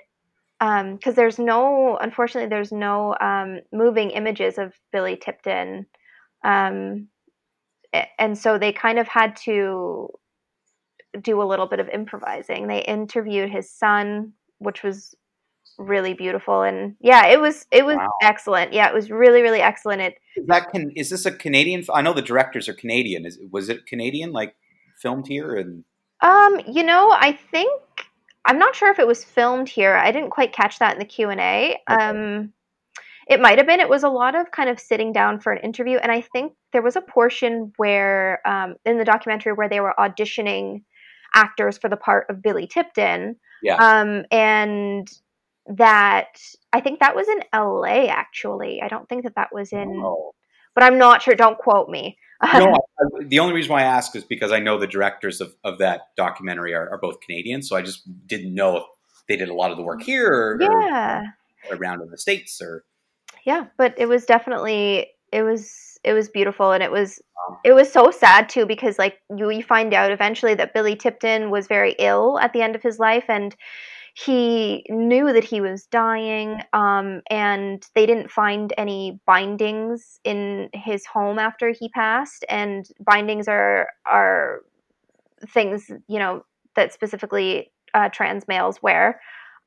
because um, there's no unfortunately there's no um, moving images of billy tipton um, and so they kind of had to do a little bit of improvising. They interviewed his son which was really beautiful and yeah it was it was Wow. excellent yeah it was really really excellent it Is that can is this a Canadian? I know the directors are Canadian. Is was it Canadian? Like filmed here and um you know i think i'm not sure if it was filmed here i didn't quite catch that in the q&a um it might have been it was a lot of kind of sitting down for an interview and i think there was a portion where um, in the documentary where they were auditioning actors for the part of billy tipton Yeah. um and that i think that was in la actually. I don't think that that was in Oh. but i'm not sure don't quote me. No, I, the only reason why I ask is because I know the directors of, of that documentary are, are both Canadian, so I just didn't know if they did a lot of the work here or, yeah. or around in the states or yeah but it was definitely it was it was beautiful and it was it was so sad too because like you, you find out eventually that billy tipton was very ill at the end of his life and he knew that he was dying um, and they didn't find any bindings in his home after he passed and bindings are are things you know that specifically uh, trans males wear.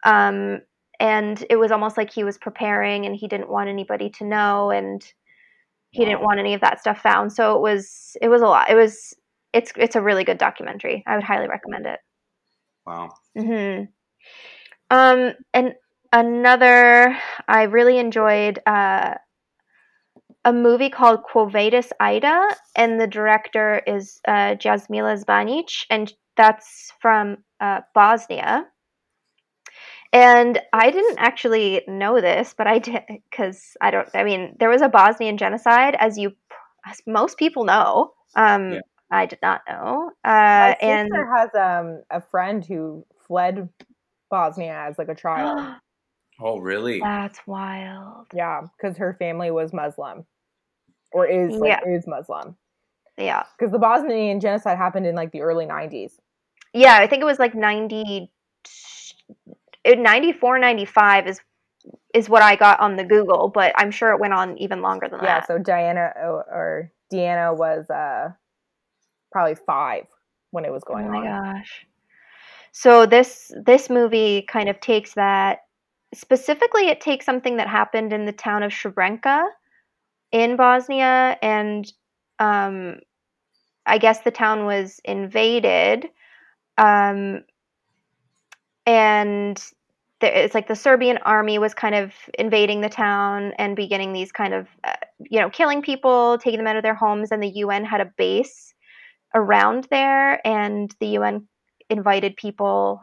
Um, and it was almost like he was preparing and he didn't want anybody to know and he didn't want any of that stuff found. So it was it was a lot. It was it's it's a really good documentary. I would highly recommend it. Wow. hmm um and another i really enjoyed uh a movie called Quo Vadis Aida, and the director is uh, Jasmila Zbanic, and that's from uh, Bosnia. And I didn't actually know this, but I did because I don't. I mean, there was a Bosnian genocide, as you, as most people know. Um, Yeah. I did not know. Uh, My and has um, a friend who fled Bosnia as like a child. Oh, really? that's wild. yeah, because her family was Muslim, or is like, is Muslim. Yeah, Because the Bosnian genocide happened in like the early '90s. yeah. I think it was like ninety. it- 94 95 is is what I got on the Google, but I'm sure it went on even longer than Yeah, that. Yeah, so Diana or, or Deanna was uh, probably five when it was going on. oh my on. gosh. So this this movie kind of takes that specifically, it takes something that happened in the town of Srebrenica in Bosnia, and um, I guess the town was invaded. Um, and it's like the Serbian army was kind of invading the town and beginning these kind of, uh, you know, killing people, taking them out of their homes, and the UN had a base around there, and the UN invited people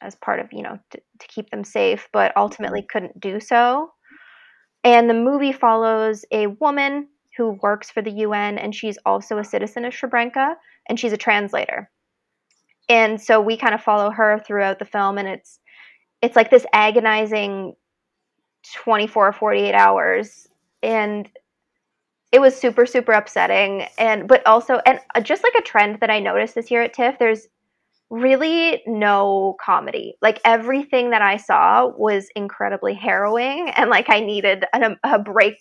as part of, you know, to, to keep them safe, but ultimately couldn't do so. And the movie follows a woman who works for the UN, and she's also a citizen of Srebrenica, and she's a translator. And so we kind of follow her throughout the film, and it's it's like this agonizing 24 or 48 hours and it was super super upsetting and but also and uh, just like a trend that i noticed this year at tiff there's really no comedy like everything that i saw was incredibly harrowing and like i needed an, um, a break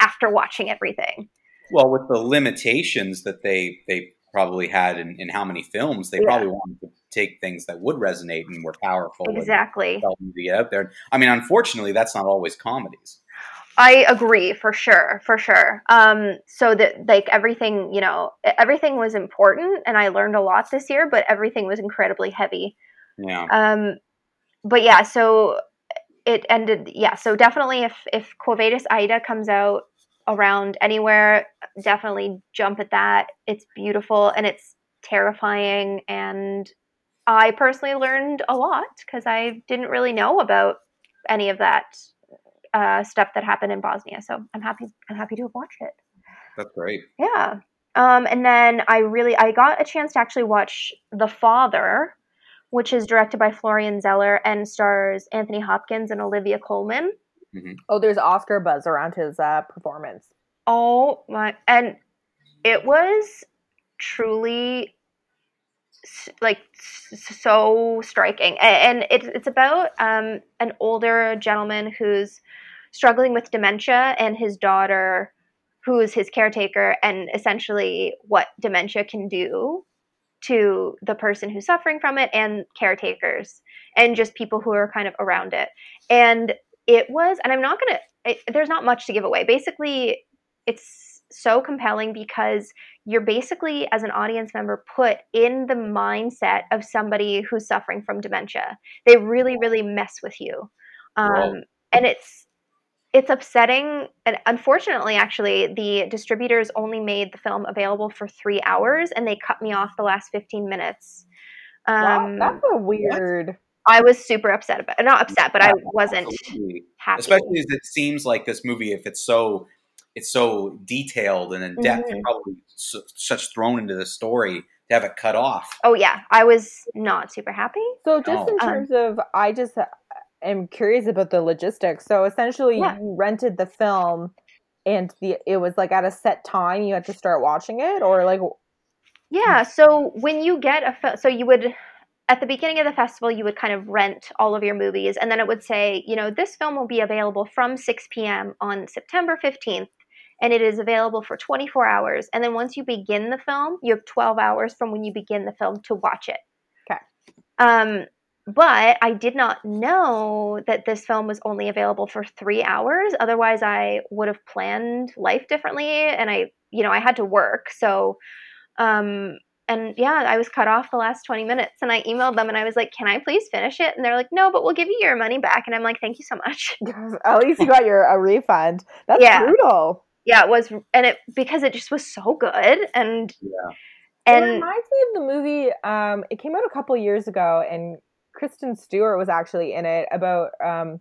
after watching everything well with the limitations that they they probably had in, in how many films they yeah. probably wanted to take things that would resonate and were powerful. Exactly. to get out there. I mean, unfortunately, that's not always comedies. I agree for sure, for sure. Um, so that like everything, you know, everything was important, and I learned a lot this year. But everything was incredibly heavy. Yeah. Um, but yeah, so it ended. Yeah, so definitely, if if Quo Vadis Aida comes out around anywhere, definitely jump at that. It's beautiful and it's terrifying and I personally learned a lot because I didn't really know about any of that uh, stuff that happened in Bosnia. So I'm happy. I'm happy to have watched it. That's great. Yeah. Um, and then I really I got a chance to actually watch The Father, which is directed by Florian Zeller and stars Anthony Hopkins and Olivia Colman. Mm-hmm. Oh, there's Oscar buzz around his uh, performance. Oh my! And it was truly like so striking. And it's it's about um, an older gentleman who's struggling with dementia and his daughter who's his caretaker and essentially what dementia can do to the person who's suffering from it and caretakers and just people who are kind of around it. And it was and i'm not gonna it, there's not much to give away. Basically it's so compelling because you're basically, as an audience member, put in the mindset of somebody who's suffering from dementia. They really, really mess with you. Um, and it's it's upsetting and unfortunately actually the distributors only made the film available for three hours and they cut me off the last 15 minutes um, wow, that's a weird i was super upset about it. not upset but i wasn't happy especially as it seems like this movie if it's so it's so detailed and in depth mm-hmm. and probably so, such thrown into the story to have it cut off. Oh yeah, I was not super happy. So just in um, terms um, of, I just uh, am curious about the logistics. So essentially, yeah. you rented the film, and the it was like at a set time you had to start watching it, or like. Yeah. So when you get a so you would at the beginning of the festival, you would kind of rent all of your movies, and then it would say, you know, this film will be available from 6 p.m. on September 15th and it is available for 24 hours. And then once you begin the film, you have 12 hours from when you begin the film to watch it. Okay. Um, but I did not know that this film was only available for three hours. Otherwise, I would have planned life differently, and I, you know, I had to work. So, um, and yeah, I was cut off the last 20 minutes and I emailed them and I was like, can I please finish it? And they're like, no, but we'll give you your money back. And I'm like, thank you so much. At least you got your a refund. That's yeah. brutal yeah, it was, and it because it just was so good, and yeah, and it reminds me of the movie. Um, it came out a couple years ago, and Kristen Stewart was actually in it. About um,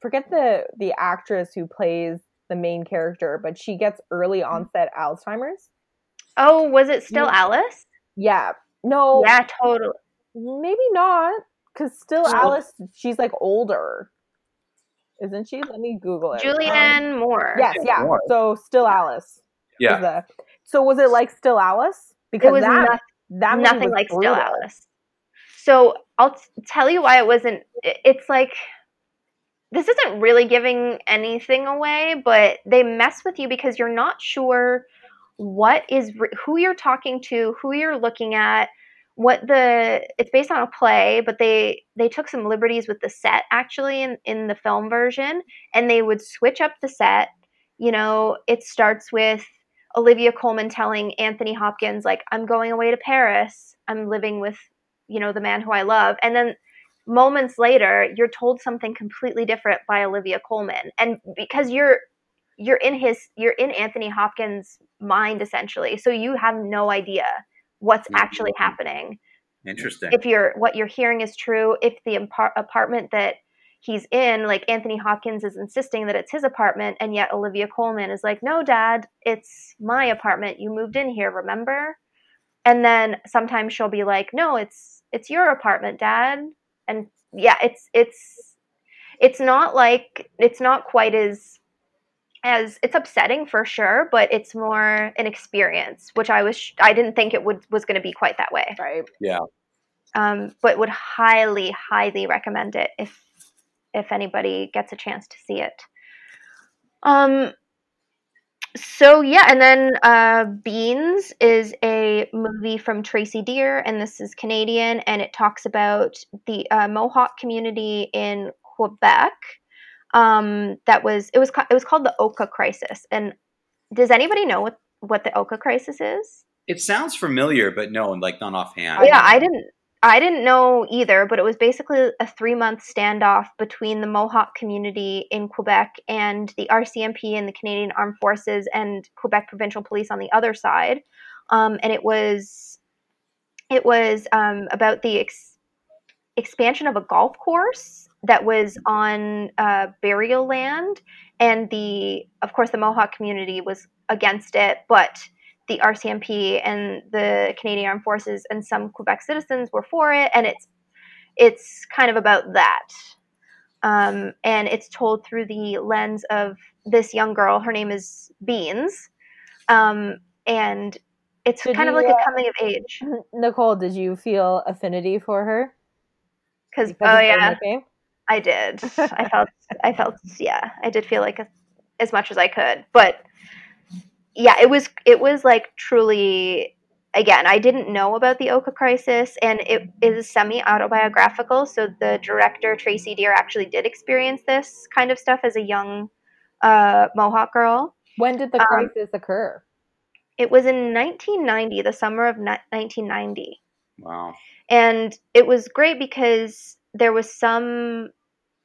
forget the the actress who plays the main character, but she gets early mm-hmm. onset Alzheimer's. Oh, was it still yeah. Alice? Yeah. No. Yeah, totally. Maybe not, because still oh. Alice. She's like older isn't she? Let me Google it. Julianne um, Moore. Yes, yeah. Moore. So still Alice. Yeah. The, so was it like Still Alice? Because it was that, that nothing like brutal. Still Alice. So I'll t- tell you why it wasn't. It's like this isn't really giving anything away, but they mess with you because you're not sure what is who you're talking to, who you're looking at, what the it's based on a play, but they they took some liberties with the set actually in in the film version, and they would switch up the set. You know, it starts with Olivia Colman telling Anthony Hopkins like, "I'm going away to Paris. I'm living with you know the man who I love," and then moments later you're told something completely different by Olivia Colman, and because you're you're in his you're in Anthony Hopkins' mind essentially, so you have no idea what's actually happening. Interesting. If you're what you're hearing is true, if the impar- apartment that he's in, like Anthony Hopkins is insisting that it's his apartment, and yet Olivia Colman is like, "No, Dad, it's my apartment. You moved in here, remember?" And then sometimes she'll be like, "No, it's it's your apartment, Dad." And yeah, it's it's it's not like it's not quite as as it's upsetting for sure, but it's more an experience, which I was I didn't think it would was going to be quite that way. Right. Yeah. Um, but would highly, highly recommend it if if anybody gets a chance to see it. Um. So yeah, and then uh, Beans is a movie from Tracey Deer, and this is Canadian, and it talks about the uh, Mohawk community in Quebec um, that was it was it was called the Oka crisis. And does anybody know what what the Oka crisis is? It sounds familiar, but no, like not offhand. Yeah, I didn't I didn't know either, but it was basically a three month standoff between the Mohawk community in Quebec and the RCMP and the Canadian Armed Forces and Quebec Provincial Police on the other side. Um, and it was it was um, about the ex- expansion of a golf course that was on uh, burial land, and the of course the Mohawk community was against it, but the RCMP and the Canadian Armed Forces and some Quebec citizens were for it, and it's it's kind of about that. Um, and it's told through the lens of this young girl. Her name is Beans, um, and it's did kind you, of like a uh, coming of age. Nicole, did you feel affinity for her? Cause, oh yeah, I did. I felt, I felt, yeah, I did feel like a, as much as I could, but yeah, it was, it was like truly, again, I didn't know about the Oka crisis and it is semi autobiographical. So the director, Tracey Deer, actually did experience this kind of stuff as a young uh, Mohawk girl. When did the um, crisis um, occur? It was in 1990, the summer of 1990. Wow. And it was great because there was some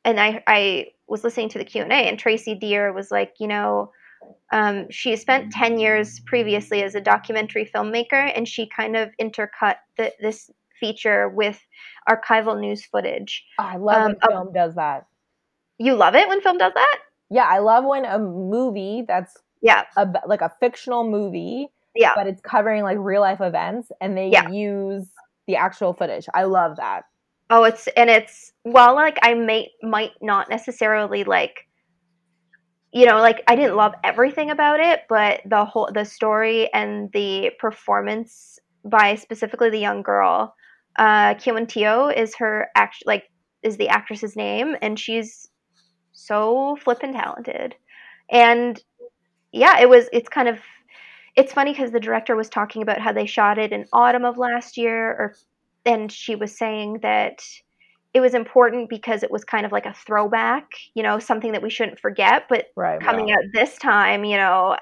and I I was listening to the Q and A, and Tracey Deer was like, you know, um, she spent ten years previously as a documentary filmmaker, and she kind of intercut the, this feature with archival news footage. Oh, I love um, when film does that. You love it when film does that. Yeah, I love when a movie that's yeah a, like a fictional movie, yeah, but it's covering like real life events, and they yeah. use the actual footage. I love that. Oh, it's and it's well, like I may might not necessarily like you know, like I didn't love everything about it, but the whole the story and the performance by specifically the young girl, uh Kiawentiio is her act like is the actress's name and she's so flippin' talented. And yeah, it was it's kind of it's funny because the director was talking about how they shot it in autumn of last year or and she was saying that it was important because it was kind of like a throwback, you know, something that we shouldn't forget, but right, coming wow. out this time, you know,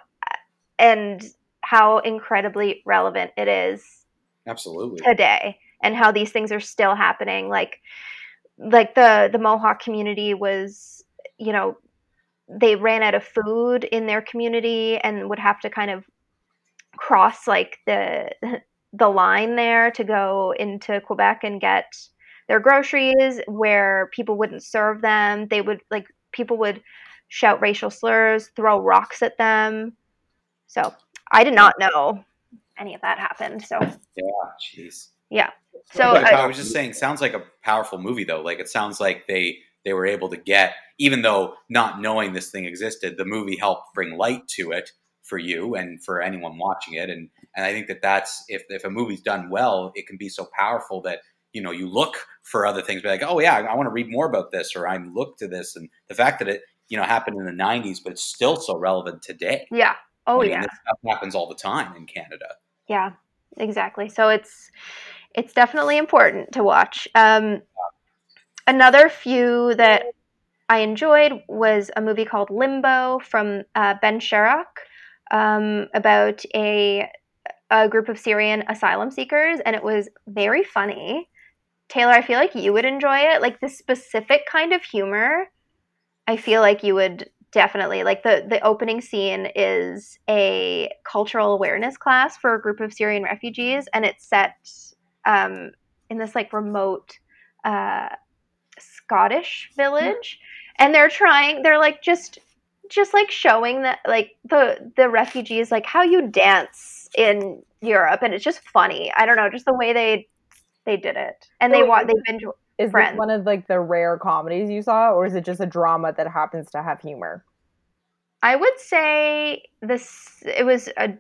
and how incredibly relevant it is absolutely today and how these things are still happening like like the the Mohawk community was, you know, they ran out of food in their community and would have to kind of cross like the the line there to go into Quebec and get their groceries where people wouldn't serve them. They would like people would shout racial slurs, throw rocks at them. So I did not know any of that happened. So yeah, jeez. Yeah. So I, I was just saying, sounds like a powerful movie though. Like it sounds like they they were able to get, even though not knowing this thing existed, the movie helped bring light to it for you and for anyone watching it. And and I think that that's if if a movie's done well, it can be so powerful that you know you look for other things, be like, oh yeah, I want to read more about this, or I'm look to this, and the fact that it you know happened in the '90s, but it's still so relevant today. Yeah. Oh I mean, yeah. This stuff happens all the time in Canada. Yeah. Exactly. So it's it's definitely important to watch. Um, another few that I enjoyed was a movie called Limbo from uh, Ben Sharrock um, about a a group of Syrian asylum seekers, and it was very funny. Taylor, I feel like you would enjoy it. Like the specific kind of humor, I feel like you would definitely like the the opening scene is a cultural awareness class for a group of Syrian refugees, and it's set um, in this like remote uh, Scottish village, and they're trying. They're like just just like showing that like the the refugees like how you dance in Europe, and it's just funny. I don't know, just the way they they did it, and they want they've been is friends. this one of like the rare comedies you saw, or is it just a drama that happens to have humor? I would say this. It was a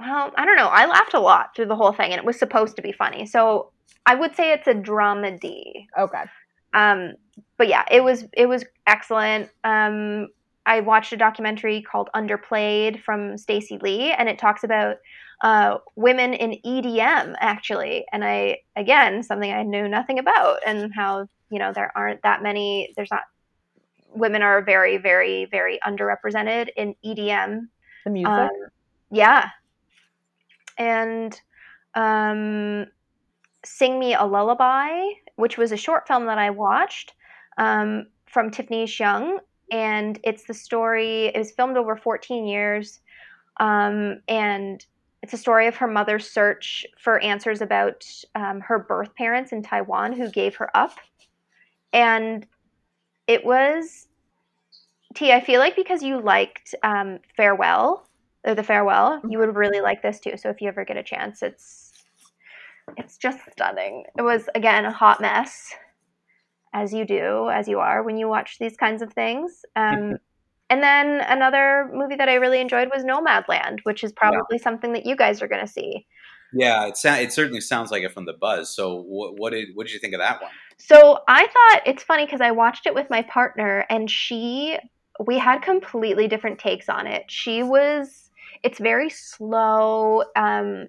well, I don't know. I laughed a lot through the whole thing, and it was supposed to be funny. So I would say it's a dramedy. Okay. Um, but yeah, it was it was excellent. Um, I watched a documentary called Underplayed from Stacey Lee, and it talks about uh, women in EDM actually. And I again something I knew nothing about, and how you know there aren't that many. There's not women are very very very underrepresented in EDM. The music. Um, yeah, and um, Sing Me a Lullaby, which was a short film that I watched um, from Tiffany Hsiung. And it's the story, it was filmed over 14 years. Um, and it's a story of her mother's search for answers about um, her birth parents in Taiwan who gave her up. And it was, T, I feel like because you liked um, Farewell, or The Farewell, you would really like this too. So if you ever get a chance, it's it's just stunning. It was again a hot mess, as you do, as you are when you watch these kinds of things. Um, and then another movie that I really enjoyed was Nomadland, which is probably yeah. something that you guys are going to see. Yeah, it it certainly sounds like it from the buzz. So what, what did what did you think of that one? So I thought it's funny because I watched it with my partner, and she we had completely different takes on it. She was it's very slow. Um,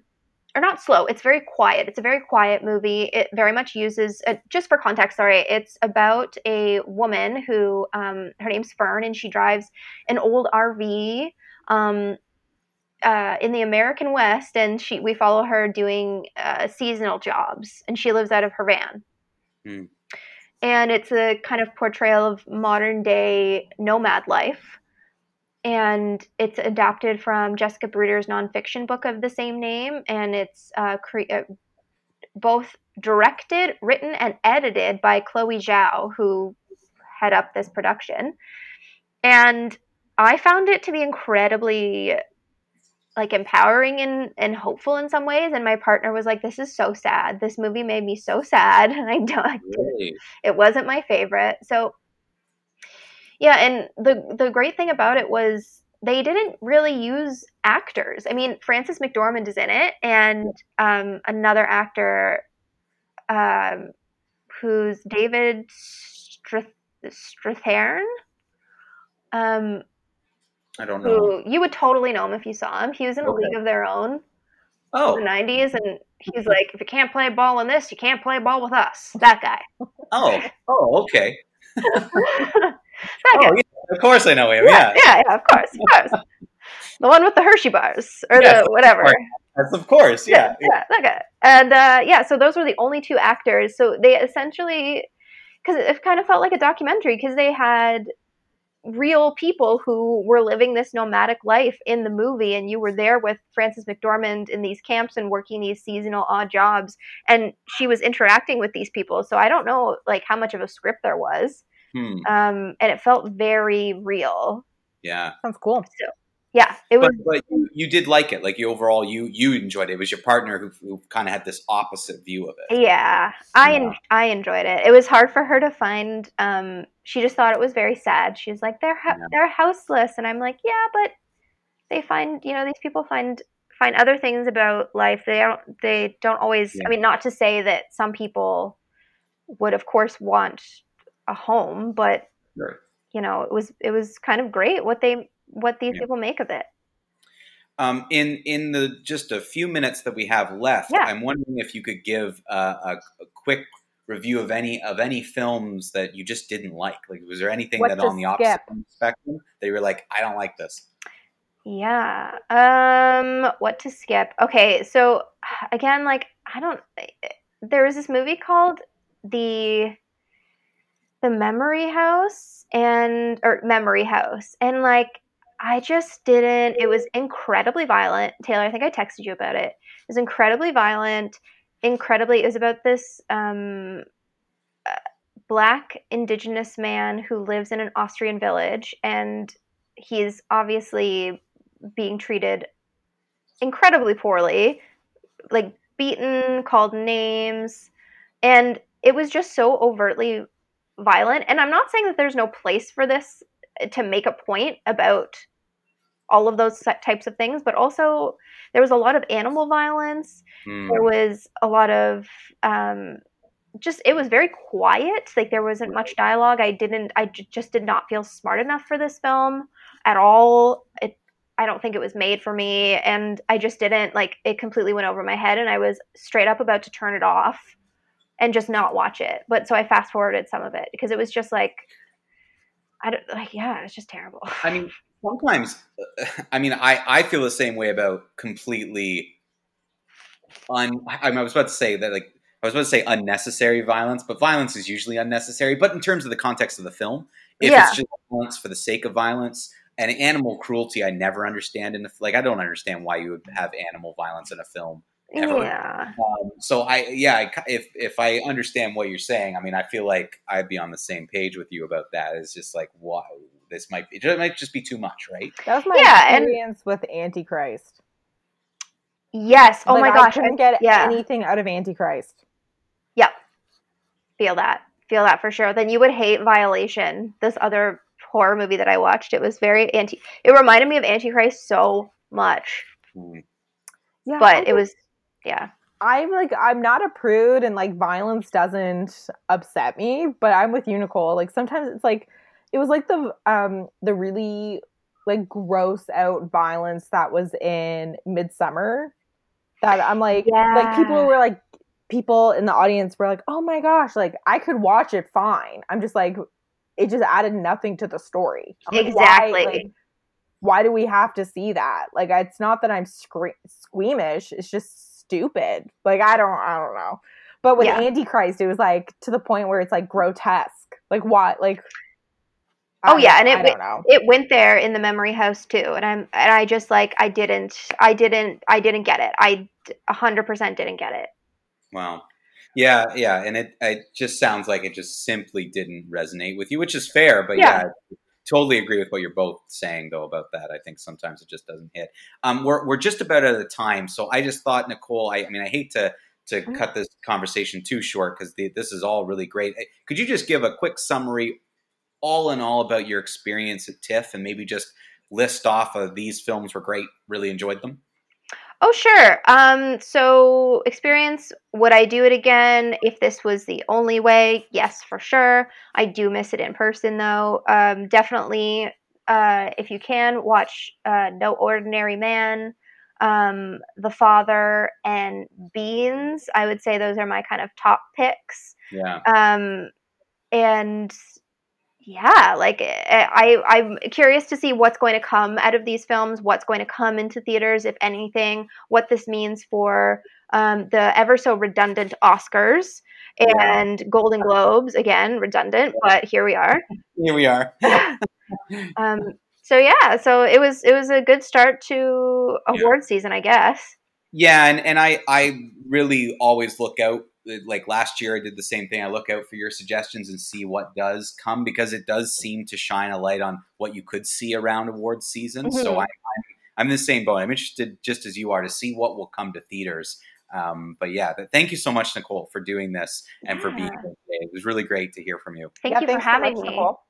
or not slow it's very quiet it's a very quiet movie it very much uses uh, just for context sorry it's about a woman who um, her name's fern and she drives an old rv um, uh, in the american west and she we follow her doing uh, seasonal jobs and she lives out of her van mm. and it's a kind of portrayal of modern day nomad life and it's adapted from Jessica Bruder's nonfiction book of the same name, and it's uh, cre- uh, both directed, written, and edited by Chloe Zhao, who head up this production. And I found it to be incredibly like empowering and, and hopeful in some ways and my partner was like this is so sad this movie made me so sad and i don't really? it wasn't my favorite so yeah, and the the great thing about it was they didn't really use actors. I mean, Frances McDormand is in it, and um, another actor um, who's David Strath- Strathairn. Um, I don't know. Who you would totally know him if you saw him. He was in okay. a League of Their Own. Oh. In the '90s, and he's like, "If you can't play ball in this, you can't play ball with us." That guy. Oh. Oh. Okay. oh, yeah, of course I know him. Yeah, yeah, yeah, of course, of course. the one with the Hershey bars or yes, the whatever. That's of course, yeah, yeah, yeah guy. And uh, yeah, so those were the only two actors. So they essentially, because it kind of felt like a documentary because they had real people who were living this nomadic life in the movie and you were there with Frances McDormand in these camps and working these seasonal odd jobs and she was interacting with these people so I don't know like how much of a script there was Hmm. Um, and it felt very real. Yeah, sounds cool. So, yeah, it was. But, but you, you, did like it. Like you overall, you you enjoyed it. It was your partner who, who kind of had this opposite view of it. Yeah, I yeah. En- I enjoyed it. It was hard for her to find. Um, she just thought it was very sad. She's like, they're ha- yeah. they're houseless, and I'm like, yeah, but they find you know these people find find other things about life. They don't they don't always. Yeah. I mean, not to say that some people would, of course, want a home, but right. you know, it was it was kind of great what they what these yeah. people make of it. Um, in in the just a few minutes that we have left, Yeah. I'm wondering if you could give uh, a, a quick review of any of any films that you just didn't like. Like, was there anything What that on the opposite skip. end of the spectrum that you were like, I don't like this? Yeah. Um what to skip? Okay, so again like I don't there was this movie called The The Memory House and or Memory House and like I just didn't it was incredibly violent. Taylor, I think I texted you about it. It was incredibly violent, incredibly it was about this um uh, black indigenous man who lives in an Austrian village and he's obviously being treated incredibly poorly, like beaten, called names, and it was just so overtly violent. And I'm not saying that there's no place for this to make a point about all of those types of things, but also there was a lot of animal violence. Hmm. There was a lot of um, just it was very quiet. Like there wasn't much dialogue. I didn't. I j- just did not feel smart enough for this film at all. It. I don't think it was made for me, and I just didn't like. It completely went over my head, and I was straight up about to turn it off and just not watch it. But so I fast forwarded some of it because it was just like. I don't like. Yeah, it's just terrible. I mean, sometimes, I mean, I, I feel the same way about completely un. I, I was about to say that, like, I was about to say unnecessary violence, but violence is usually unnecessary. But in terms of the context of the film, if Yeah. it's just violence for the sake of violence and animal cruelty, I never understand. In the, like, I don't understand why you would have animal violence in a film. Ever. Yeah. Um, so I, yeah, I, if if I understand what you're saying, I mean, I feel like I'd be on the same page with you about that. It's just like, wow, this might be, it might just be too much, right? That was my Yeah, and- experience with Antichrist. Yes. Oh Like, my gosh, I gosh. couldn't get yeah. anything out of Antichrist. Yep. Feel that. Feel that for sure. Then you would hate Violation, this other horror movie that I watched. It was very anti it reminded me of Antichrist so much. Hmm. Yeah, But it was yeah. I'm like I'm not a prude and like violence doesn't upset me, but I'm with you, Nicole. Like sometimes it's like it was like the um the really like gross out violence that was in Midsommar. That I'm like yeah. like people were like people in the audience were like, oh my gosh, like I could watch it fine. I'm just like it just added nothing to the story. Like, Exactly. Why, like, why do we have to see that? Like, it's not that I'm scre- squeamish. It's just stupid. Like, I don't, I don't know. But with Yeah. Antichrist, it was like to the point where it's like grotesque. Like what? Like, I Oh, yeah, and it I don't know. It went there in the memory house too. And I'm and I just like I didn't I didn't I didn't get it. I a hundred percent didn't get it. Wow. Yeah, yeah, and it it just sounds like it just simply didn't resonate with you, which is fair. But yeah, Yeah. Totally agree with what you're both saying though about that. I think sometimes it just doesn't hit. Um, we're we're just about out of time, so I just thought Nicole. I, I mean, I hate to to Mhm. cut this conversation too short because this is all really great. Eh, Could you just give a quick summary, all in all, about your experience at TIFF, and maybe just list off of these films were great, really enjoyed them. Oh sure. Um so experience would I do it again if this was the only way? Yes, for sure. I do miss it in person though. Um definitely uh if you can watch uh No Ordinary Man, um The Father and Beans. I would say those are my kind of top picks. Yeah. um and yeah like eh, i i'm curious to see what's going to come out of these films what's going to come into theaters if anything what this means for um, the ever so redundant oscars and golden globes again redundant but here we are. Here we are. um, so yeah so it was it was a good start to award season i guess. Yeah, and, and I I really always look out. Like last year, I did the same thing. I look out for your suggestions and see what does come because it does seem to shine a light on what you could see around awards season. So Mhm. I, I'm I'm in the same boat. I'm interested just as you are to see what will come to theaters. Um, but yeah, but thank you so much, Nicole, for doing this and for being here today. It was really great to hear from you. thank Yeah, you for thanks so having much, me Nicole.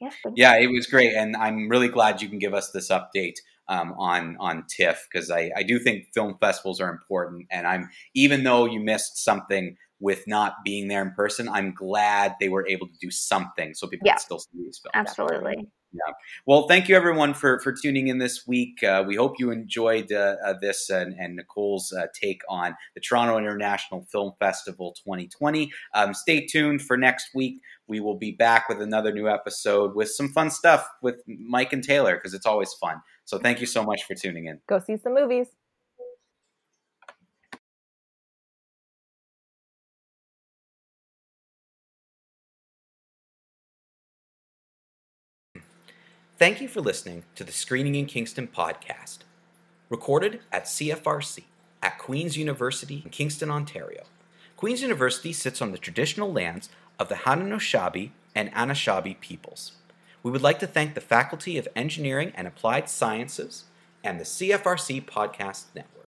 yes thank Yeah, it was great, and I'm really glad you can give us this update um, on on TIFF because I, I do think film festivals are important, and I'm even though you missed something with not being there in person, I'm glad they were able to do something so people Yeah. can still see these films. absolutely Yeah. Well, thank you everyone for for tuning in this week. Uh, we hope you enjoyed uh, uh, this and, and Nicole's uh, take on the Toronto International Film Festival 2020. Um, stay tuned for next week. We will be back with another new episode with some fun stuff with Mike and Taylor because it's always fun. So thank you so much for tuning in. Go see some movies. Thank you for listening to the Screening in Kingston podcast, recorded at CFRC at Queen's University in Kingston, Ontario. Queen's University sits on the traditional lands of the Haudenosaunee and Anishinaabe peoples. We would like to thank the Faculty of Engineering and Applied Sciences and the CFRC Podcast Network.